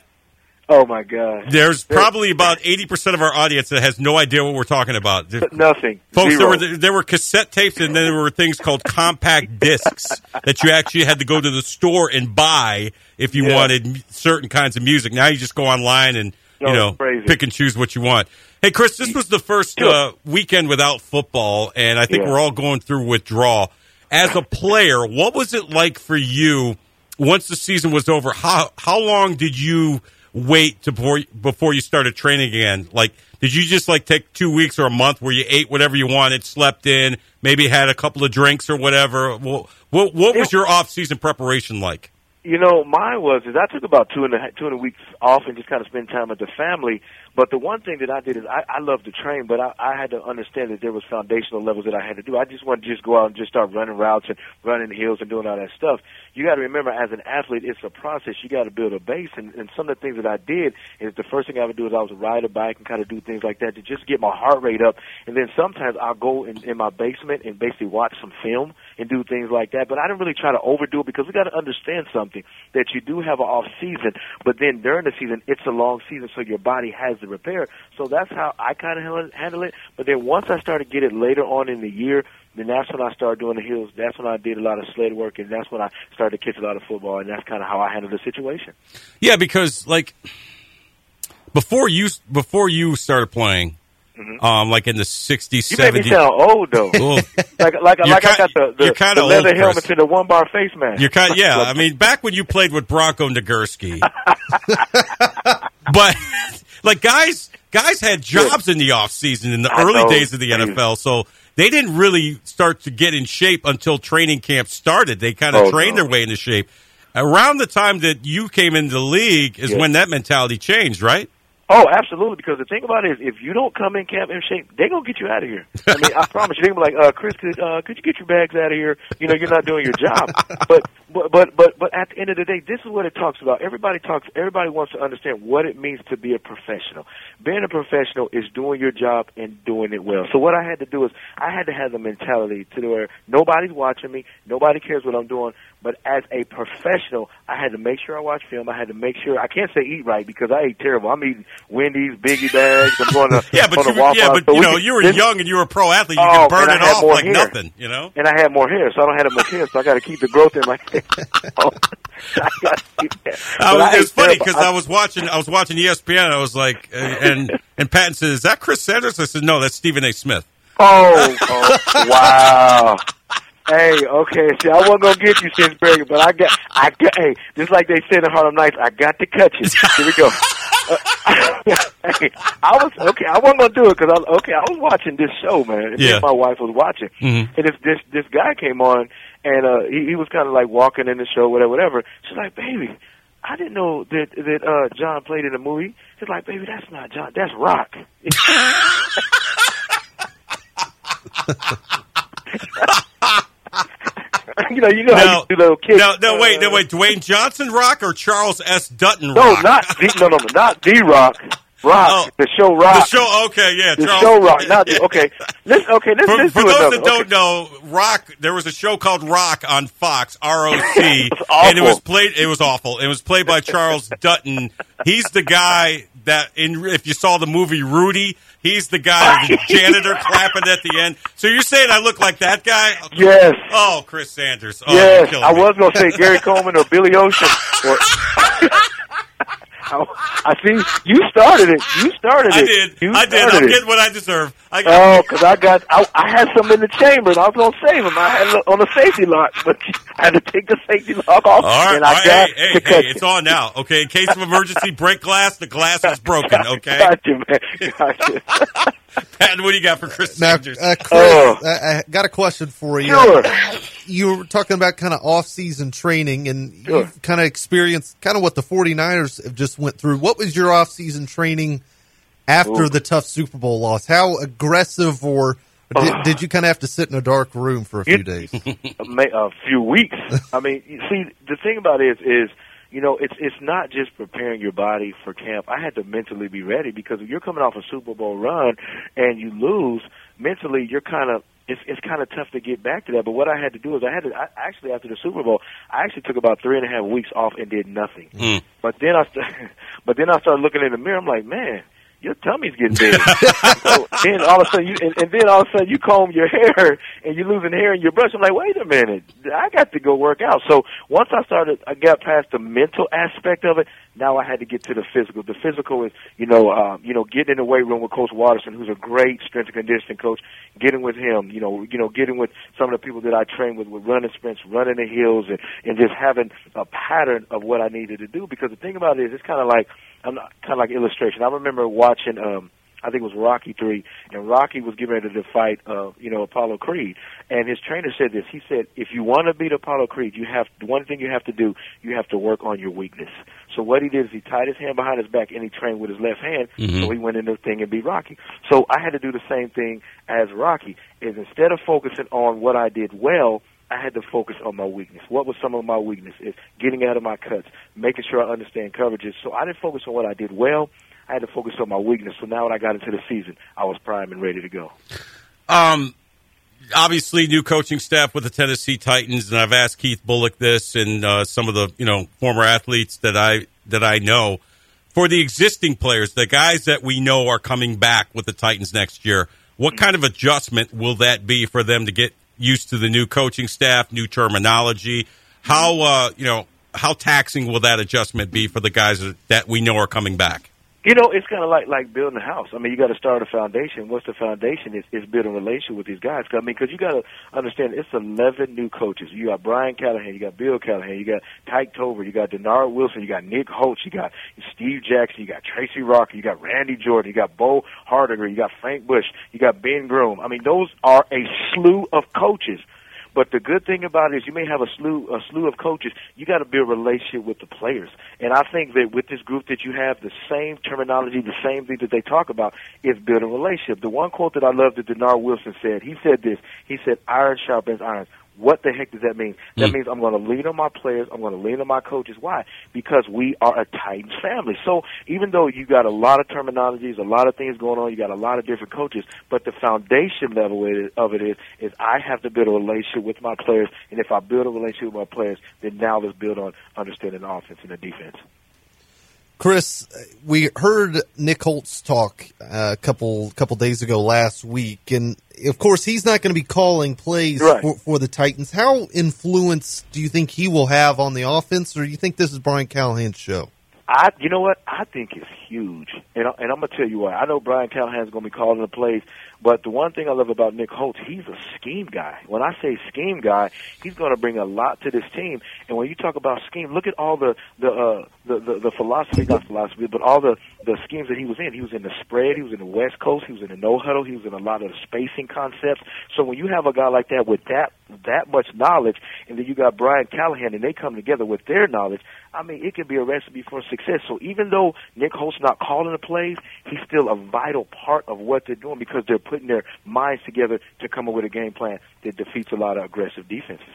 Oh my god! There's probably about eighty percent of our audience that has no idea what we're talking about. Nothing, folks. Zero. There were there were cassette tapes, and then there were things called compact discs that you actually had to go to the store and buy if you Yeah. wanted certain kinds of music. Now you just go online and you Oh, know crazy. pick and choose what you want. Hey, Chris, this was the first uh, weekend without football, and I think Yeah. we're all going through withdrawal. As a player, what was it like for you once the season was over? How how long did you wait to before before you started training again? Like, did you just like take two weeks or a month where you ate whatever you wanted, slept in, maybe had a couple of drinks or whatever? Well, what what was your off season preparation like? You know, mine was is I took about two and a two and a weeks off and just kind of spend time with the family. But the one thing that I did is I, I love to train, but I, I had to understand that there was foundational levels that I had to do. I just wanted to just go out and just start running routes and running hills and doing all that stuff. You got to remember, as an athlete, it's a process. You got to build a base, and, and some of the things that I did is the first thing I would do is I would ride a bike and kind of do things like that to just get my heart rate up. And then sometimes I'll go in, in my basement and basically watch some film and do things like that. But I didn't really try to overdo it because we got to understand something that you do have an off season, but then during the season it's a long season, so your body has to repair. So that's how I kind of handle- handle it. But then once I started to get it later on in the year, then that's when I started doing the hills. That's when I did a lot of sled work, and that's when I started to catch a lot of football, and that's kind of how I handled the situation. Yeah, because like before you before you started playing, um, like in the sixties, Mm-hmm. You made me seventies. sound old though. like like You're like I got the, the, the leather helmet and the one bar face mask. You're kind, yeah. I mean, back when you played with Bronco Nagurski, but like guys, guys had jobs in the off season in the I early know. days of the NFL, so they didn't really start to get in shape until training camp started. They kind of Oh, trained no. their way into shape. Around the time that you came into the league is Yeah. when that mentality changed, right? Oh, absolutely. Because the thing about it is, if you don't come in camp in shape, they're gonna get you out of here. I mean, I promise you. They're gonna be like, uh, "Chris, could uh, could you get your bags out of here? You know, you're not doing your job." but but but but but at the end of the day, this is what it talks about. Everybody talks. Everybody wants to understand what it means to be a professional. Being a professional is doing your job and doing it well. So what I had to do is, I had to have the mentality to where nobody's watching me, nobody cares what I'm doing. But as a professional, I had to make sure I watch film. I had to make sure I can't say eat right because I ate terrible. I'm eating Wendy's, Biggie bags. I'm going to Yeah, but you, Waffle yeah, but So you know, can- you were this- young and you were a pro athlete. You Oh, could burn it I had off more like hair. nothing. You know. And I had more hair, so I don't have much hair. So I got to keep the growth in my hair. I gotta keep that. I was, I it's funny because I was watching I was watching ESPN. I was like, uh, and and Patton said, "Is that Chris Sanders?" I said, "No, that's Stephen A. Smith." Oh, oh wow. Hey, okay. See, I wasn't gonna get you, since Sinsberry, but I got, I got. Hey, just like they said in Harlem Nights, I got to cut you. Here we go. Uh, hey, I was okay. I wasn't gonna do it because I okay. I was watching this show, man. Yeah. my wife was watching, Mhm. and this this this guy came on, and uh he, he was kind of like walking in the show, whatever, whatever. She's like, baby. I didn't know that that uh John played in the movie. She's like, baby, that's not John. That's Rock. you know, you know how No, you do little kids. no, no, wait, uh, no, wait. Dwayne Johnson Rock or Charles S. Dutton No, not D, no, no, no, not D Rock. Rock, oh. the show Rock. Oh. The show, okay, yeah. The Charles- show Rock. Not the, okay. Let's okay. Let's For, let's for do those another. that don't know, Rock, there was a show called Roc on Fox, R O C, and it was played. It was awful. It was played by Charles Dutton. He's the guy that, in if you saw the movie Rudy, he's the guy, the janitor clapping at the end. So you're saying I look like that guy? Yes. Oh, Chris Sanders. Oh, yes, I was gonna say Gary Coleman or Billy Ocean. Or I, see you started it. You started it. I did. You I did. I'm getting what I deserve. I Oh, because I got I, I had some in the chamber and I was gonna save them. I had on the safety lock, but I had to take the safety lock off, All right, and I right, got hey, hey, hey, it's on now. Okay, in case of emergency, break glass. The glass is broken. Okay, Gotcha, man. Gotcha. Pat, what do you got for Chris Now, Sanders? uh, Chris, Oh. I, I got a question for you. Sure. You were talking about kind of off-season training, and Sure. you've kind of experienced kind of what the 49ers have just went through. What was your off-season training after Ooh. the tough Super Bowl loss? How aggressive or did, Oh. did you kind of have to sit in a dark room for a few days? a, a few weeks. I mean, you see, the thing about it is, is you know, it's it's not just preparing your body for camp. I had to mentally be ready because if you're coming off a Super Bowl run and you lose, mentally you're kind of it's it's kind of tough to get back to that. But what I had to do is I had to I, actually after the Super Bowl, I actually took about three and a half weeks off and did nothing. Mm. But then I st- but then I started looking in the mirror. I'm like, man. Your tummy's getting big. so then all of a sudden, you and, and then all of a sudden you comb your hair and you're losing hair in your brush. I'm like, wait a minute, I got to go work out. So once I started, I got past the mental aspect of it. Now I had to get to the physical. The physical is, you know, uh, you know, getting in the weight room with Coach Watterson, who's a great strength and conditioning coach. Getting with him, you know, you know, getting with some of the people that I train with, with running sprints, running the hills, and and just having a pattern of what I needed to do. Because the thing about it is, it's kind of like I'm not kind of like illustration. I remember watching. um I think it was Rocky three, and Rocky was getting ready to fight, uh, you know, Apollo Creed. And his trainer said this. He said, "If you want to beat Apollo Creed, you have one thing you have to do. You have to work on your weakness." So what he did is he tied his hand behind his back and he trained with his left hand. Mhm. So he went in the thing and beat Rocky. So I had to do the same thing as Rocky. Is instead of focusing on what I did well, I had to focus on my weakness. What was some of my weakness? Is getting out of my cuts, making sure I understand coverages. So I didn't focus on what I did well. I had to focus on my weakness. So now when I got into the season, I was prime and ready to go. Um, obviously, new coaching staff with the Tennessee Titans, and I've asked Keith Bulluck this and uh, some of the you know former athletes that I that I know. For the existing players, the guys that we know are coming back with the Titans next year, what kind of adjustment will that be for them to get used to the new coaching staff, new terminology? How uh, you know how taxing will that adjustment be for the guys that we know are coming back? You know, it's kind of like like building a house. I mean, you got to start a foundation. What's the foundation? Is is building a relationship with these guys. I mean, because you got to understand, it's eleven new coaches. You got Brian Callahan, you got Bill Callahan, you got Tyke Tolbert, you got Dennard Wilson, you got Nick Holz, you got Steve Jackson, you got Tracy Rocker, you got Randy Jordan, you got Bo Hardegree, you got Frank Bush, you got Ben Groom. I mean, those are a slew of coaches. But the good thing about it is you may have a slew a slew of coaches. You got to build a relationship with the players, and I think that with this group that you have, the same terminology, the same thing that they talk about is building a relationship. The one quote that I love that Dennard Wilson said, he said this. He said, "Iron sharpens iron." What the heck does that mean? That Mm. means I'm going to lean on my players. I'm going to lean on my coaches. Why? Because we are a Titans family. So even though you got a lot of terminologies, a lot of things going on, you got a lot of different coaches, but the foundation level of it is, is I have to build a relationship with my players. And if I build a relationship with my players, then now let's build on understanding the offense and the defense. Chris, we heard Nick Holz talk uh, a couple couple days ago last week, and of course he's not going to be calling plays Right. for, for the Titans. How influence do you think he will have on the offense, or do you think this is Brian Callahan's show? I, you know what? I think it's huge, and, I, and I'm gonna tell you why. I know Brian Callahan's gonna be calling the plays, But the one thing I love about Nick Holz, he's a scheme guy. When I say scheme guy, he's going to bring a lot to this team. And when you talk about scheme, look at all the the uh, the, the the philosophy, not philosophy, but all the the schemes that he was in. He was in the spread. He was in the West Coast. He was in the no huddle. He was in a lot of the spacing concepts. So when you have a guy like that with that that much knowledge, and then you got Brian Callahan, and they come together with their knowledge, I mean, it can be a recipe for success. So even though Nick Holz not calling the plays, he's still a vital part of what they're doing because they're putting their minds together to come up with a game plan that defeats a lot of aggressive defenses.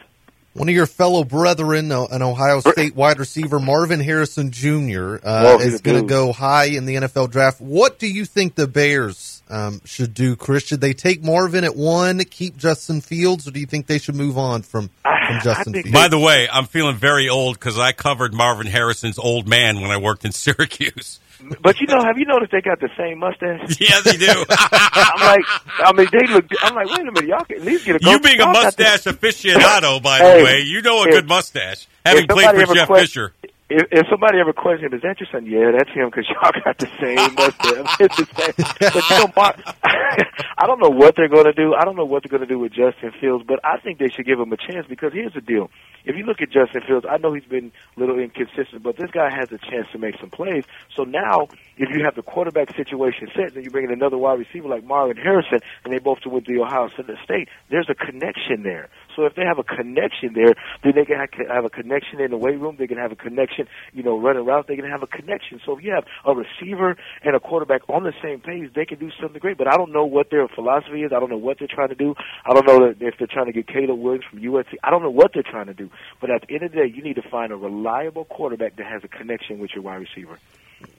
One of your fellow brethren, uh, an Ohio State wide receiver, Marvin Harrison Jr., uh, is going to go high in the NFL draft. What do you think the Bears um, should do, Chris? Should they take Marvin at one, keep Justin Fields, or do you think they should move on from, from Justin Fields? By the way, I'm feeling very old because I covered Marvin Harrison's old man when I worked in Syracuse. But you know, have you noticed they got the same mustache? Yeah, they do. I'm like, I mean, they look. I'm like, wait a minute, y'all can at least get a. You being a mustache aficionado, by Hey, the way, you know a if- good mustache. Having played for Jeff que- Fisher. If, if somebody ever questioned, is that your son? Yeah, that's him because y'all got the same mustache. It's the same. But you know, Mark, I don't know what they're going to do. I don't know what they're going to do with Justin Fields, but I think they should give him a chance because here's the deal. If you look at Justin Fields, I know he's been a little inconsistent, but this guy has a chance to make some plays. So now, if you have the quarterback situation set, then you bring in another wide receiver like Marvin Harrison, and they both went to the Ohio State, there's a connection there. So if they have a connection there, then they can have a connection in the weight room. They can have a connection, you know, running routes. They can have a connection. So if you have a receiver and a quarterback on the same page, they can do something great. But I don't know what their philosophy is. I don't know what they're trying to do. I don't know if they're trying to get Caleb Williams from USC. I don't know what they're trying to do. But at the end of the day, you need to find a reliable quarterback that has a connection with your wide receiver.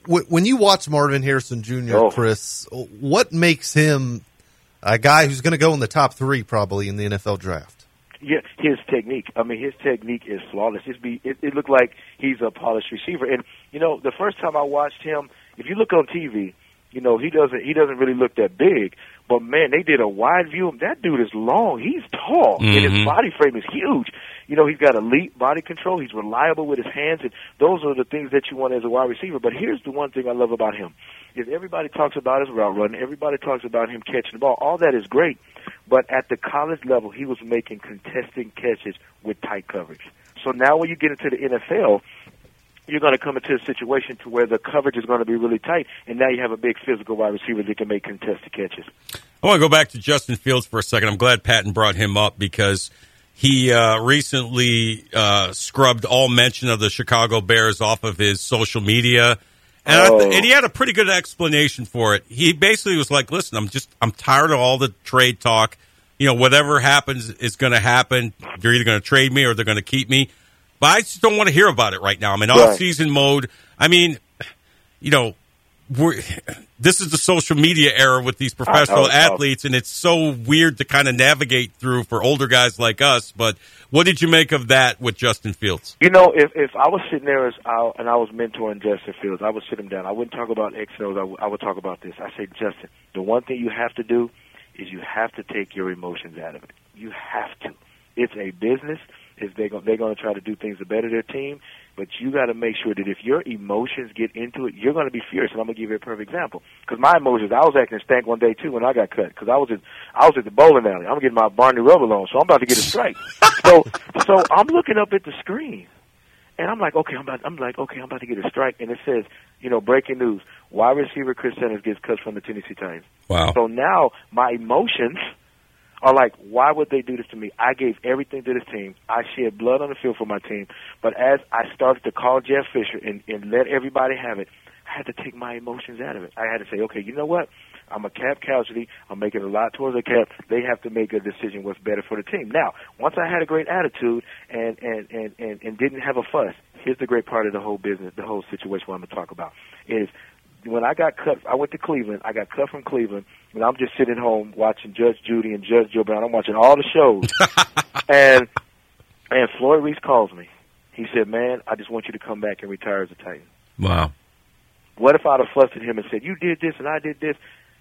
Wh- When you watch Marvin Harrison Jr., Oh. Chris, what makes him a guy who's going to go in the top three probably in the NFL draft? Yeah, his technique. I mean, his technique is flawless. It's be it, it looked like he's a polished receiver. And you know, the first time I watched him, if you look on TV, you know he doesn't he doesn't really look that big. But man, they did a wide view. of him. That dude is long. He's tall, and his Mhm. body frame is huge. You know, he's got elite body control. He's reliable with his hands, and those are the things that you want as a wide receiver. But here's the one thing I love about him: is everybody talks about his route running, everybody talks about him catching the ball. All that is great, but at the college level, he was making contesting catches with tight coverage. So now, when you get into the NFL, you're going to come into a situation to where the coverage is going to be really tight, and now you have a big physical wide receiver that can make contested catches. I want to go back to Justin Fields for a second. I'm glad Patton brought him up because he uh, recently uh, scrubbed all mention of the Chicago Bears off of his social media, and, I th- Oh. and he had a pretty good explanation for it. He basically was like, "Listen, I'm just I'm tired of all the trade talk. You know, whatever happens is going to happen. They're either going to trade me or they're going to keep me." But I just don't want to hear about it right now. I'm in Right. off season mode. I mean, you know, we're, this is the social media era with these professional athletes, and it's so weird to kind of navigate through for older guys like us. But what did you make of that with Justin Fields? You know, if if I was sitting there as I, and I was mentoring Justin Fields, I would sit him down. I wouldn't talk about X and O's. I, w- I would talk about this. I say, Justin, the one thing you have to do is you have to take your emotions out of it. You have to. It's a business. If they go, they're going to try to do things to better their team, but you got to make sure that if your emotions get into it, you're going to be fierce. And I'm going to give you a perfect example. Because my emotions, I was acting stank one day too when I got cut. Because I was at I was at the bowling alley. I'm getting my Barney Rubble on, so I'm about to get a strike. so so I'm looking up at the screen. And I'm like, okay, I'm about, I'm like, okay, I'm about to get a strike, and it says, you know, breaking news: wide receiver Chris Sanders gets cut from the Tennessee Titans. Wow. So now my emotions are like, why would they do this to me? I gave everything to this team. I shed blood on the field for my team. But as I started to call Jeff Fisher and, and let everybody have it, I had to take my emotions out of it. I had to say, okay, you know what? I'm a cap casualty. I'm making a lot towards the cap. They have to make a decision what's better for the team. Now, once I had a great attitude and and and and, and didn't have a fuss, here's the great part of the whole business, the whole situation. I'm going to talk about is when I got cut. I went to Cleveland. I got cut from Cleveland, and I'm just sitting home watching Judge Judy and Judge Joe Brown. I'm watching all the shows, and and Floyd Reese calls me. He said, "Man, I just want you to come back and retire as a Titan." Wow. What if I'd have flustered him and said, "You did this and I did this"?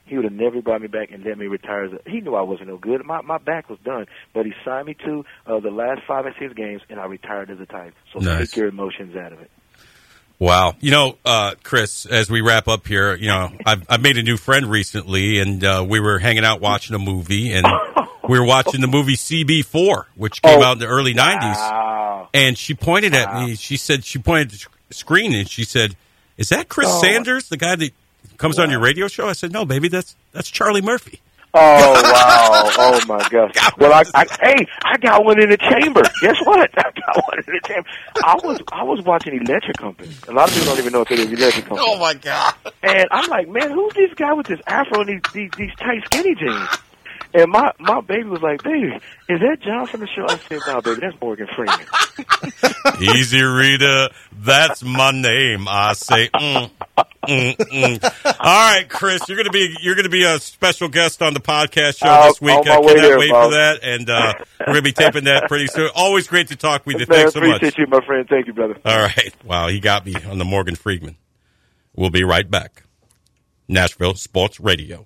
He would have never brought me back and let me retire. As a, he knew I wasn't no good. My my back was done, but he signed me to uh, the last five and six games, and I retired as a Titan. So Nice. take your emotions out of it. Wow. You know, uh, Chris, as we wrap up here, you know, I've, I've made a new friend recently, and uh, we were hanging out watching a movie, and we were watching the movie CB4, which came Oh, out in the early wow. 90s. And she pointed at me. She said, she pointed at the screen, and she said, Is that Chris Oh. Sanders, the guy that comes on your radio show? I said, No, baby, that's that's Charlie Murphy. Oh wow! Oh my gosh! Well, I, I hey, I got one in the chamber. Guess what? I got one in the chamber. I was I was watching Electric Company. A lot of people don't even know what that is. Electric Company. Oh my god! And I'm like, man, who's this guy with this afro and these these, these tight skinny jeans? And my my baby was like, baby, is that John from the show? I said, no, baby, that's Morgan Freeman. Easy Reader, that's my name. I say, mm, mm, mm. all right, Chris, you're gonna be you're gonna be a special guest on the podcast show this week. I cannot there, wait Bob. for that, and uh, we're gonna be taping that pretty soon. Always great to talk with you. Man, Thanks so much. appreciate you, my friend. Thank you, brother. All right, wow, he got me on the Morgan Freeman. We'll be right back. Nashville Sports Radio,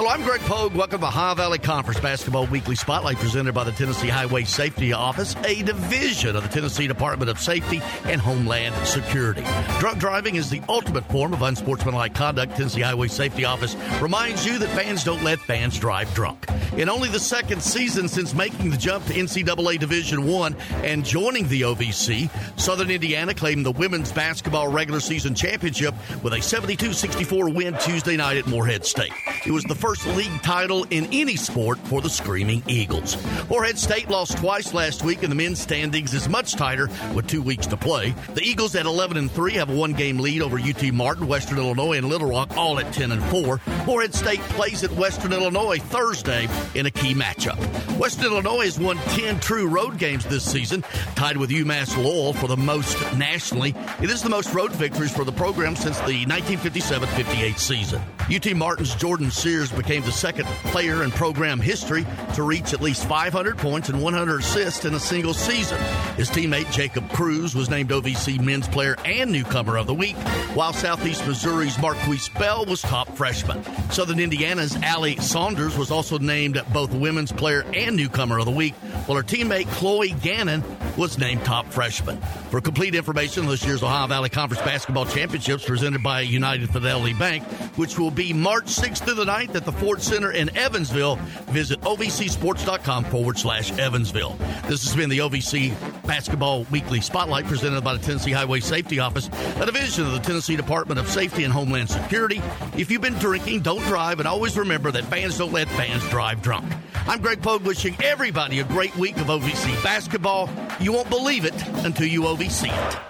Hello, I'm Greg Pogue. Welcome to Ohio Valley Conference Basketball Weekly Spotlight presented by the Tennessee Highway Safety Office, a division of the Tennessee Department of Safety and Homeland Security. Drunk driving is the ultimate form of unsportsmanlike conduct. Tennessee Highway Safety Office reminds you that fans don't let fans drive drunk. In only the second season since making the jump to NCAA Division One and joining the OVC, Southern Indiana claimed the women's basketball regular season championship with a 72-64 win Tuesday night at Morehead State. It was the first league title in any sport for the Screaming Eagles. Morehead State lost twice last week, and the men's standings is much tighter with two weeks to play. The Eagles at 11 and 3 have a one-game lead over UT Martin, Western Illinois, and Little Rock, all at 10 and 4. Morehead State plays at Western Illinois Thursday in a key matchup. Western Illinois has won 10 true road games this season, tied with UMass Lowell for the most nationally. It is the most road victories for the program since the 1957-58 season. UT Martin's Jordan Sears became the second player in program history to reach at least 500 points and 100 assists in a single season. His teammate Jacob Crews was named OVC Men's Player and Newcomer of the Week, while Southeast Missouri's Marquise Bell was top freshman. Southern Indiana's Allie Saunders was also named both Women's Player and Newcomer of the Week, while her teammate Chloe Gannon was named top freshman. For complete information on this year's Ohio Valley Conference Basketball Championships presented by United Fidelity Bank, which will be March 6th through the 9th at the Ford Center in Evansville, visit ovcsports.com forward slash Evansville. This has been the OVC Basketball Weekly Spotlight presented by the Tennessee Highway Safety Office, a division of the Tennessee Department of Safety and Homeland Security. If you've been drinking, don't drive, and always remember that fans don't let fans drive drunk. I'm Greg Pogue wishing everybody a great week of OVC basketball. You won't believe it until you OVC it.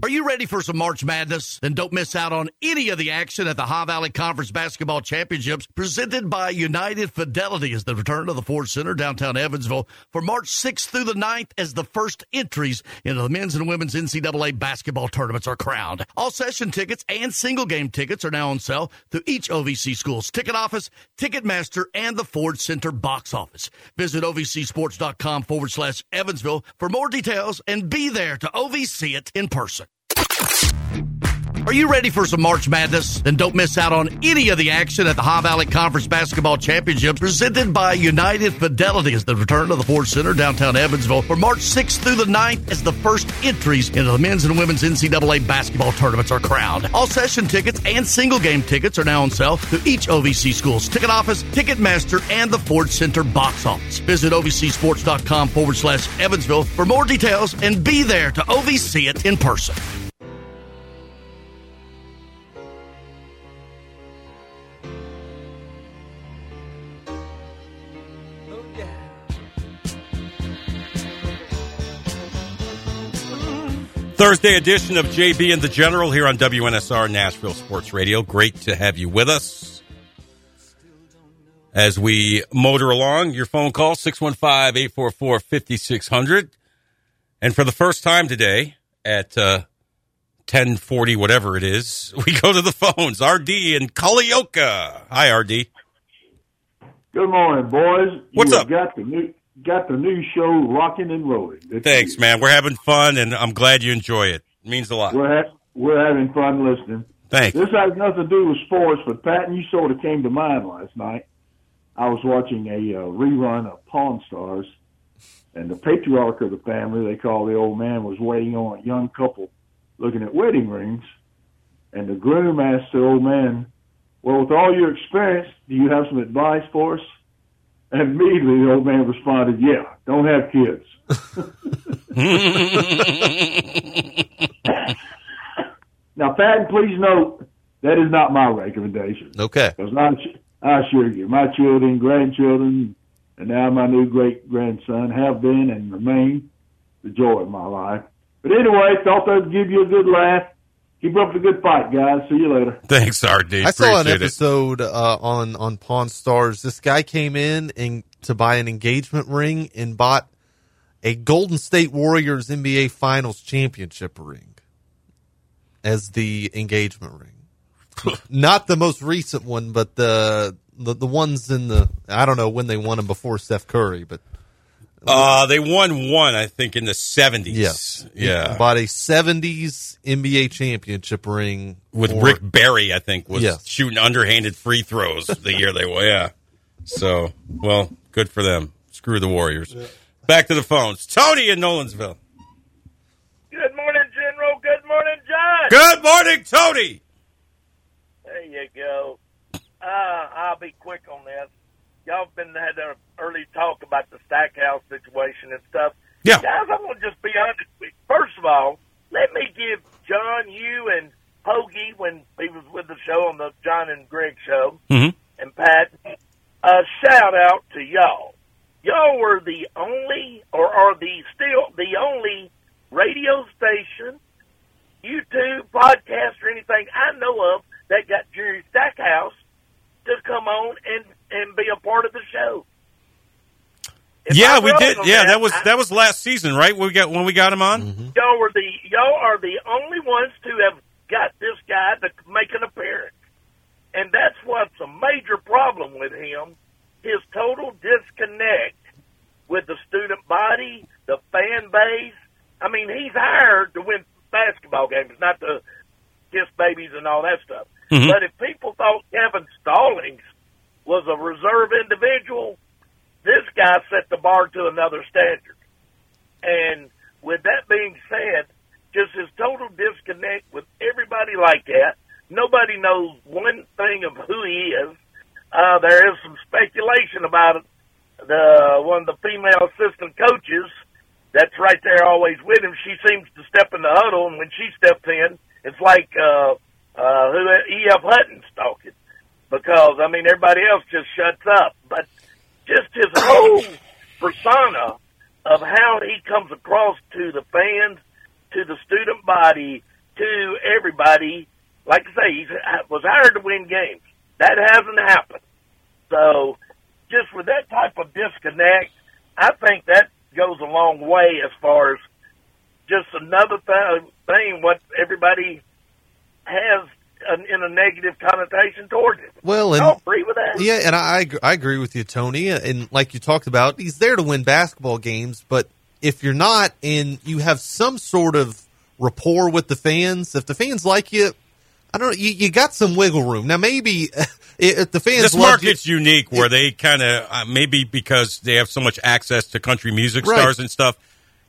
Are you ready for some March Madness? Then don't miss out on any of the action at the Ohio Valley Conference Basketball Championships presented by United Fidelity as the return of the Ford Center downtown Evansville for March 6th through the 9th as the first entries into the men's and women's NCAA basketball tournaments are crowned. All session tickets and single game tickets are now on sale through each OVC school's ticket office, Ticketmaster, and the Ford Center box office. Visit OVCsports.com forward slash Evansville for more details and be there to OVC it in person. Are you ready for some March Madness? Then don't miss out on any of the action at the Ohio Valley Conference Basketball Championship presented by United Fidelity as the return of the Ford Center downtown Evansville for March 6th through the 9th as the first entries into the men's and women's NCAA basketball tournaments are crowned. All session tickets and single game tickets are now on sale through each OVC school's ticket office, Ticketmaster, and the Ford Center box office. Visit OVCSports.com forward slash Evansville for more details and be there to OVC it in person. Thursday edition of JB and the General here on WNSR Nashville Sports Radio. Great to have you with us. As we motor along, your phone call 615-844-5600. And for the first time today at uh, 1040 whatever it is, we go to the phones. RD in Culleoka. Hi RD. Good morning, boys. What's you up? Got the new got the new show rocking and rolling. Thanks, man. We're having fun and I'm glad you enjoy it. It means a lot. We're ha- we're having fun listening. Thanks. This has nothing to do with sports, but Patton, you sort of came to mind last night. I was watching a uh, rerun of Pawn Stars, and the patriarch of the family, they call the old man, was waiting on a young couple looking at wedding rings, and the groom asked the old man, "Well, with all your experience, do you have some advice for us?" And immediately the old man responded, "Yeah, don't have kids." now, Patton, please note that is not my recommendation. Okay. Because I, I assure you, my children, grandchildren, and now my new great grandson have been and remain the joy of my life. But anyway, thought that'd give you a good laugh. Keep up the good fight, guys. See you later. Thanks, RD. I saw an episode uh, on on Pawn Stars. This guy came in and to buy an engagement ring and bought a Golden State Warriors NBA Finals championship ring as the engagement ring. Not the most recent one, but the, the the ones in the I don't know when they won them before Steph Curry, but Uh, they won one, I think, in the 70s. yes, Yeah. He bought a '70s NBA championship ring With for- Rick Barry, I think, was Yes. shooting underhanded free throws the year they won. Yeah. So, well, good for them. Screw the Warriors. Back to the phones. Tony in Nolensville. Good morning, General. Good morning, John. Good morning, Tony. There you go. Uh, I'll be quick on this. Y'all have been had an early talk about the Stackhouse situation and stuff. Yeah. Guys, I'm going to just be honest with you. First of all, let me give John, you, and Hoagie, when he was with the show on the John and Greg show, Mm-hmm. and Pat, a shout out to y'all. Y'all were the only, or are the still the only radio station, YouTube, podcast, or anything I know of that got Jerry Stackhouse to come on and and be a part of the show. If yeah, we did. Yeah, that that, was I- that was last season, right? We got when we got him on. Y'all were the y'all are the only ones to have got this guy to make an appearance, and that's what's a major problem with him: his total disconnect with the student body, the fan base. I mean, he's hired to win basketball games, not to kiss babies and all that stuff. Mhm. But if people thought Kevin Stallings was a reserve individual, this guy set the bar to another standard. And with that being said, just his total disconnect with everybody like that. Nobody knows one thing of who he is. Uh, there is some speculation about it. The one of the female assistant coaches that's right there always with him. She seems to step in the huddle, and when she steps in, it's like uh, uh, who E.F. Hutton's talking because I mean everybody else just shuts up. But just his whole persona of how he comes across to the fans, to the student body, to everybody. Like I say, he uh, was hired to win games. That hasn't happened. So, just with that type of disconnect, I think that goes a long way as far as just another th- thing what everybody has in a negative connotation towards it. Well, and I agree with that. Yeah, and I I agree with you, Tony. And like you talked about, he's there to win basketball games. But if you're not, and you have some sort of rapport with the fans, if the fans like you, I don't know. You, you got some wiggle room now. Maybe if the fans this market's you, unique, where it, they kind of uh, maybe because they have so much access to country music right. stars and stuff.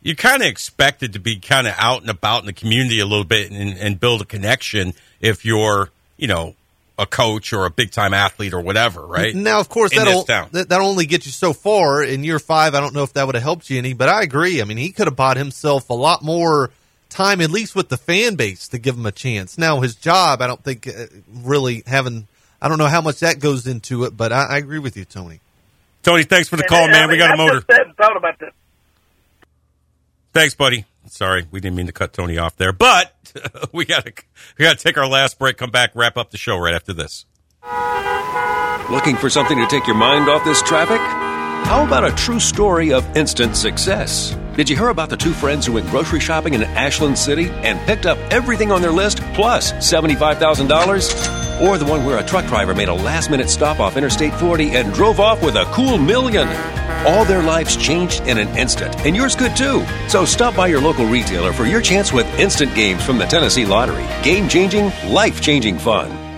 You kind of expected to be kind of out and about in the community a little bit and, and build a connection if you're, you know, a coach or a big time athlete or whatever, right? Now, of course, that'll that, that'll only get you so far. In year five, I don't know if that would have helped you any, but I agree. I mean, he could have bought himself a lot more time, at least with the fan base, to give him a chance. Now, his job, I don't think uh, really having. I don't know how much that goes into it, but I, I agree with you, Tony. Tony, thanks for the call, man. I mean, we got a motor. thought about that. Thanks, buddy. Sorry, we didn't mean to cut Tony off there, but we got to we got to take our last break. Come back, wrap up the show right after this. Looking for something to take your mind off this traffic? How about a true story of instant success? Did you hear about the two friends who went grocery shopping in Ashland City and picked up everything on their list plus $75,000? Or the one where a truck driver made a last minute stop off Interstate 40 and drove off with a cool million? All their lives changed in an instant, and yours could too. So stop by your local retailer for your chance with instant games from the Tennessee Lottery. Game changing, life changing fun.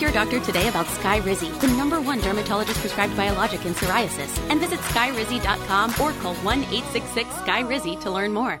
Your doctor today about Skyrizi, the number one dermatologist prescribed biologic in psoriasis, and visit skyrizi.com or call 1 866 Skyrizi to learn more.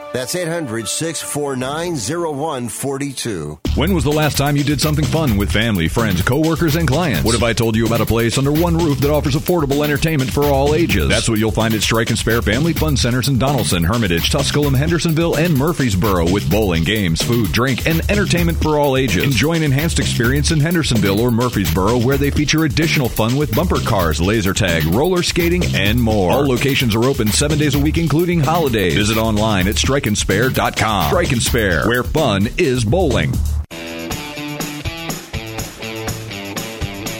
That's 800 649 0142. When was the last time you did something fun with family, friends, coworkers, and clients? What if I told you about a place under one roof that offers affordable entertainment for all ages? That's what you'll find at Strike and Spare Family Fun Centers in Donelson, Hermitage, Tusculum, Hendersonville, and Murfreesboro with bowling, games, food, drink, and entertainment for all ages. Enjoy an enhanced experience in Hendersonville or Murfreesboro where they feature additional fun with bumper cars, laser tag, roller skating, and more. All locations are open seven days a week, including holidays. Visit online at Strike strikeandspare.com. Strike and Spare, where fun is bowling.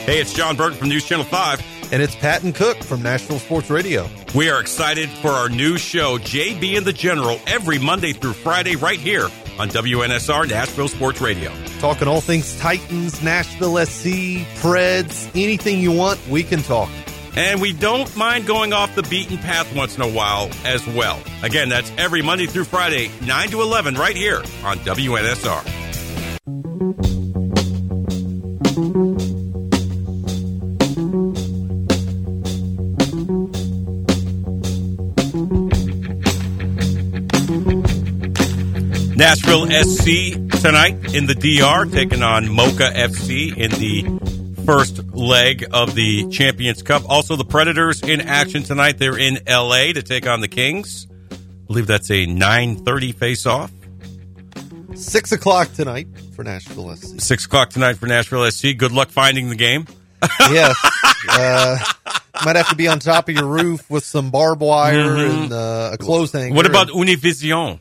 Hey, it's John Burton from News Channel 5. And it's Patton Cook from Nashville Sports Radio. We are excited for our new show, JB and the General, every Monday through Friday, right here on WNSR Nashville Sports Radio. Talking all things Titans, Nashville SC, Preds, anything you want, we can talk. And we don't mind going off the beaten path once in a while as well. Again, that's every Monday through Friday, 9 to 11, right here on WNSR. Nashville SC tonight in the DR, taking on Moca FC in the first leg of the Champions Cup. Also, the Predators in action tonight. They're in LA to take on the Kings. I believe that's a 9.30 face-off. Six o'clock tonight for Nashville SC. Six o'clock tonight for Nashville SC. Good luck finding the game. yes. Uh, might have to be on top of your roof with some barbed wire mm-hmm. and uh, a clothes hanger. What about Univision?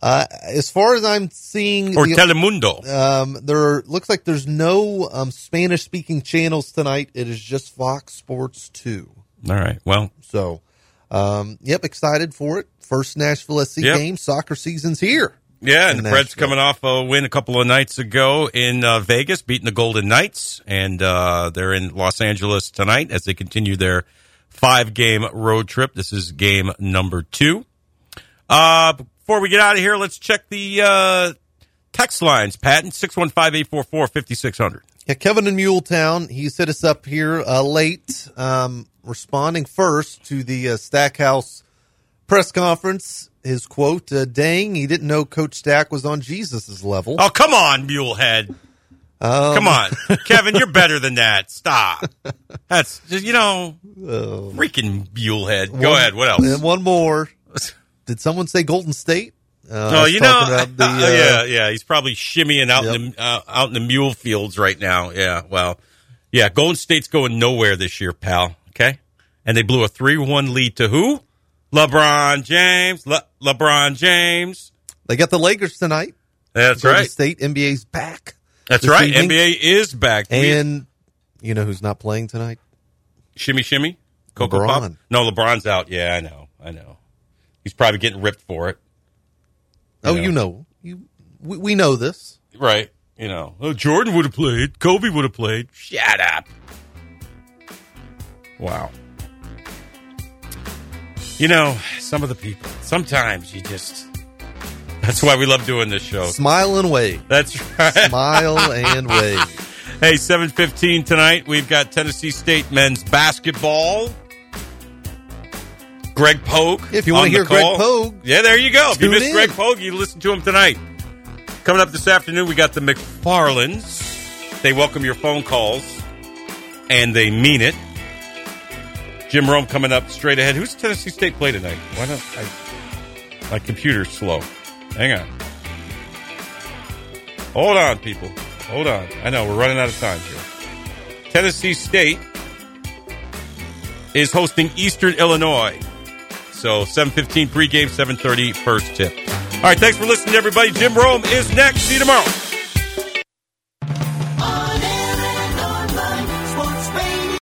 Uh, as far as I'm seeing, or the, Telemundo. Um, there looks like there's no um, Spanish speaking channels tonight. It is just Fox Sports Two. All right. Well, so um, yep, excited for it. First Nashville SC Yep. game. Soccer season's here. Yeah, and the Preds coming off a win a couple of nights ago in uh, Vegas, beating the Golden Knights, and uh, they're in Los Angeles tonight as they continue their five-game road trip. This is game number two. Uh, before we get out of here, let's check the uh, text lines. Patton six one five eight four four fifty six hundred. Yeah, Kevin in Muletown, he set us up here uh, late, um, responding first to the uh, Stackhouse press conference. His quote, uh, dang, he didn't know Coach Stack was on Jesus' level. Oh, come on, Mulehead. Um, Come on, Kevin, you're better than that. Stop. That's just you know, Oh. freaking Mulehead. Go One- ahead. What else? And one more. Did someone say Golden State? Uh, oh, you know, the, oh, uh, yeah, yeah. He's probably shimmying out in the uh, out in the mule fields right now. Yeah, well, yeah. Golden State's going nowhere this year, pal. Okay, and they blew a three-one lead to who? LeBron James. Le- LeBron James. They got the Lakers tonight. That's Golden right. State NBA's back. That's right. evening. NBA is back. We- And you know who's not playing tonight? shimmy, shimmy. Coco LeBron. Pop. No, LeBron's out. Yeah, I know. I know. He's probably getting ripped for it. Oh, know. you know, you we, we know this. Right. You know, oh, Jordan would have played. Kobe would have played. Shut up. Wow. You know, some of the people, sometimes you just. That's why we love doing this show. Smile and wave. That's right. Smile and wave. Hey, 7:15 tonight. We've got Tennessee State men's basketball. Greg Pogue. If you on the hear Greg. Pogue, yeah, there you go. If you missed in. Greg Pogue, you listen to him tonight. Coming up this afternoon, we got the McFarlands. They welcome your phone calls, and they mean it. Jim Rome coming up straight ahead. Who's Tennessee State play tonight? Why don't I? My computer's slow. Hang on. Hold on, people. Hold on. I know we're running out of time here. Tennessee State is hosting Eastern Illinois. So 7:15 pregame, 7:30 first tip. All right, thanks for listening, everybody. Jim Rome is next. See you tomorrow.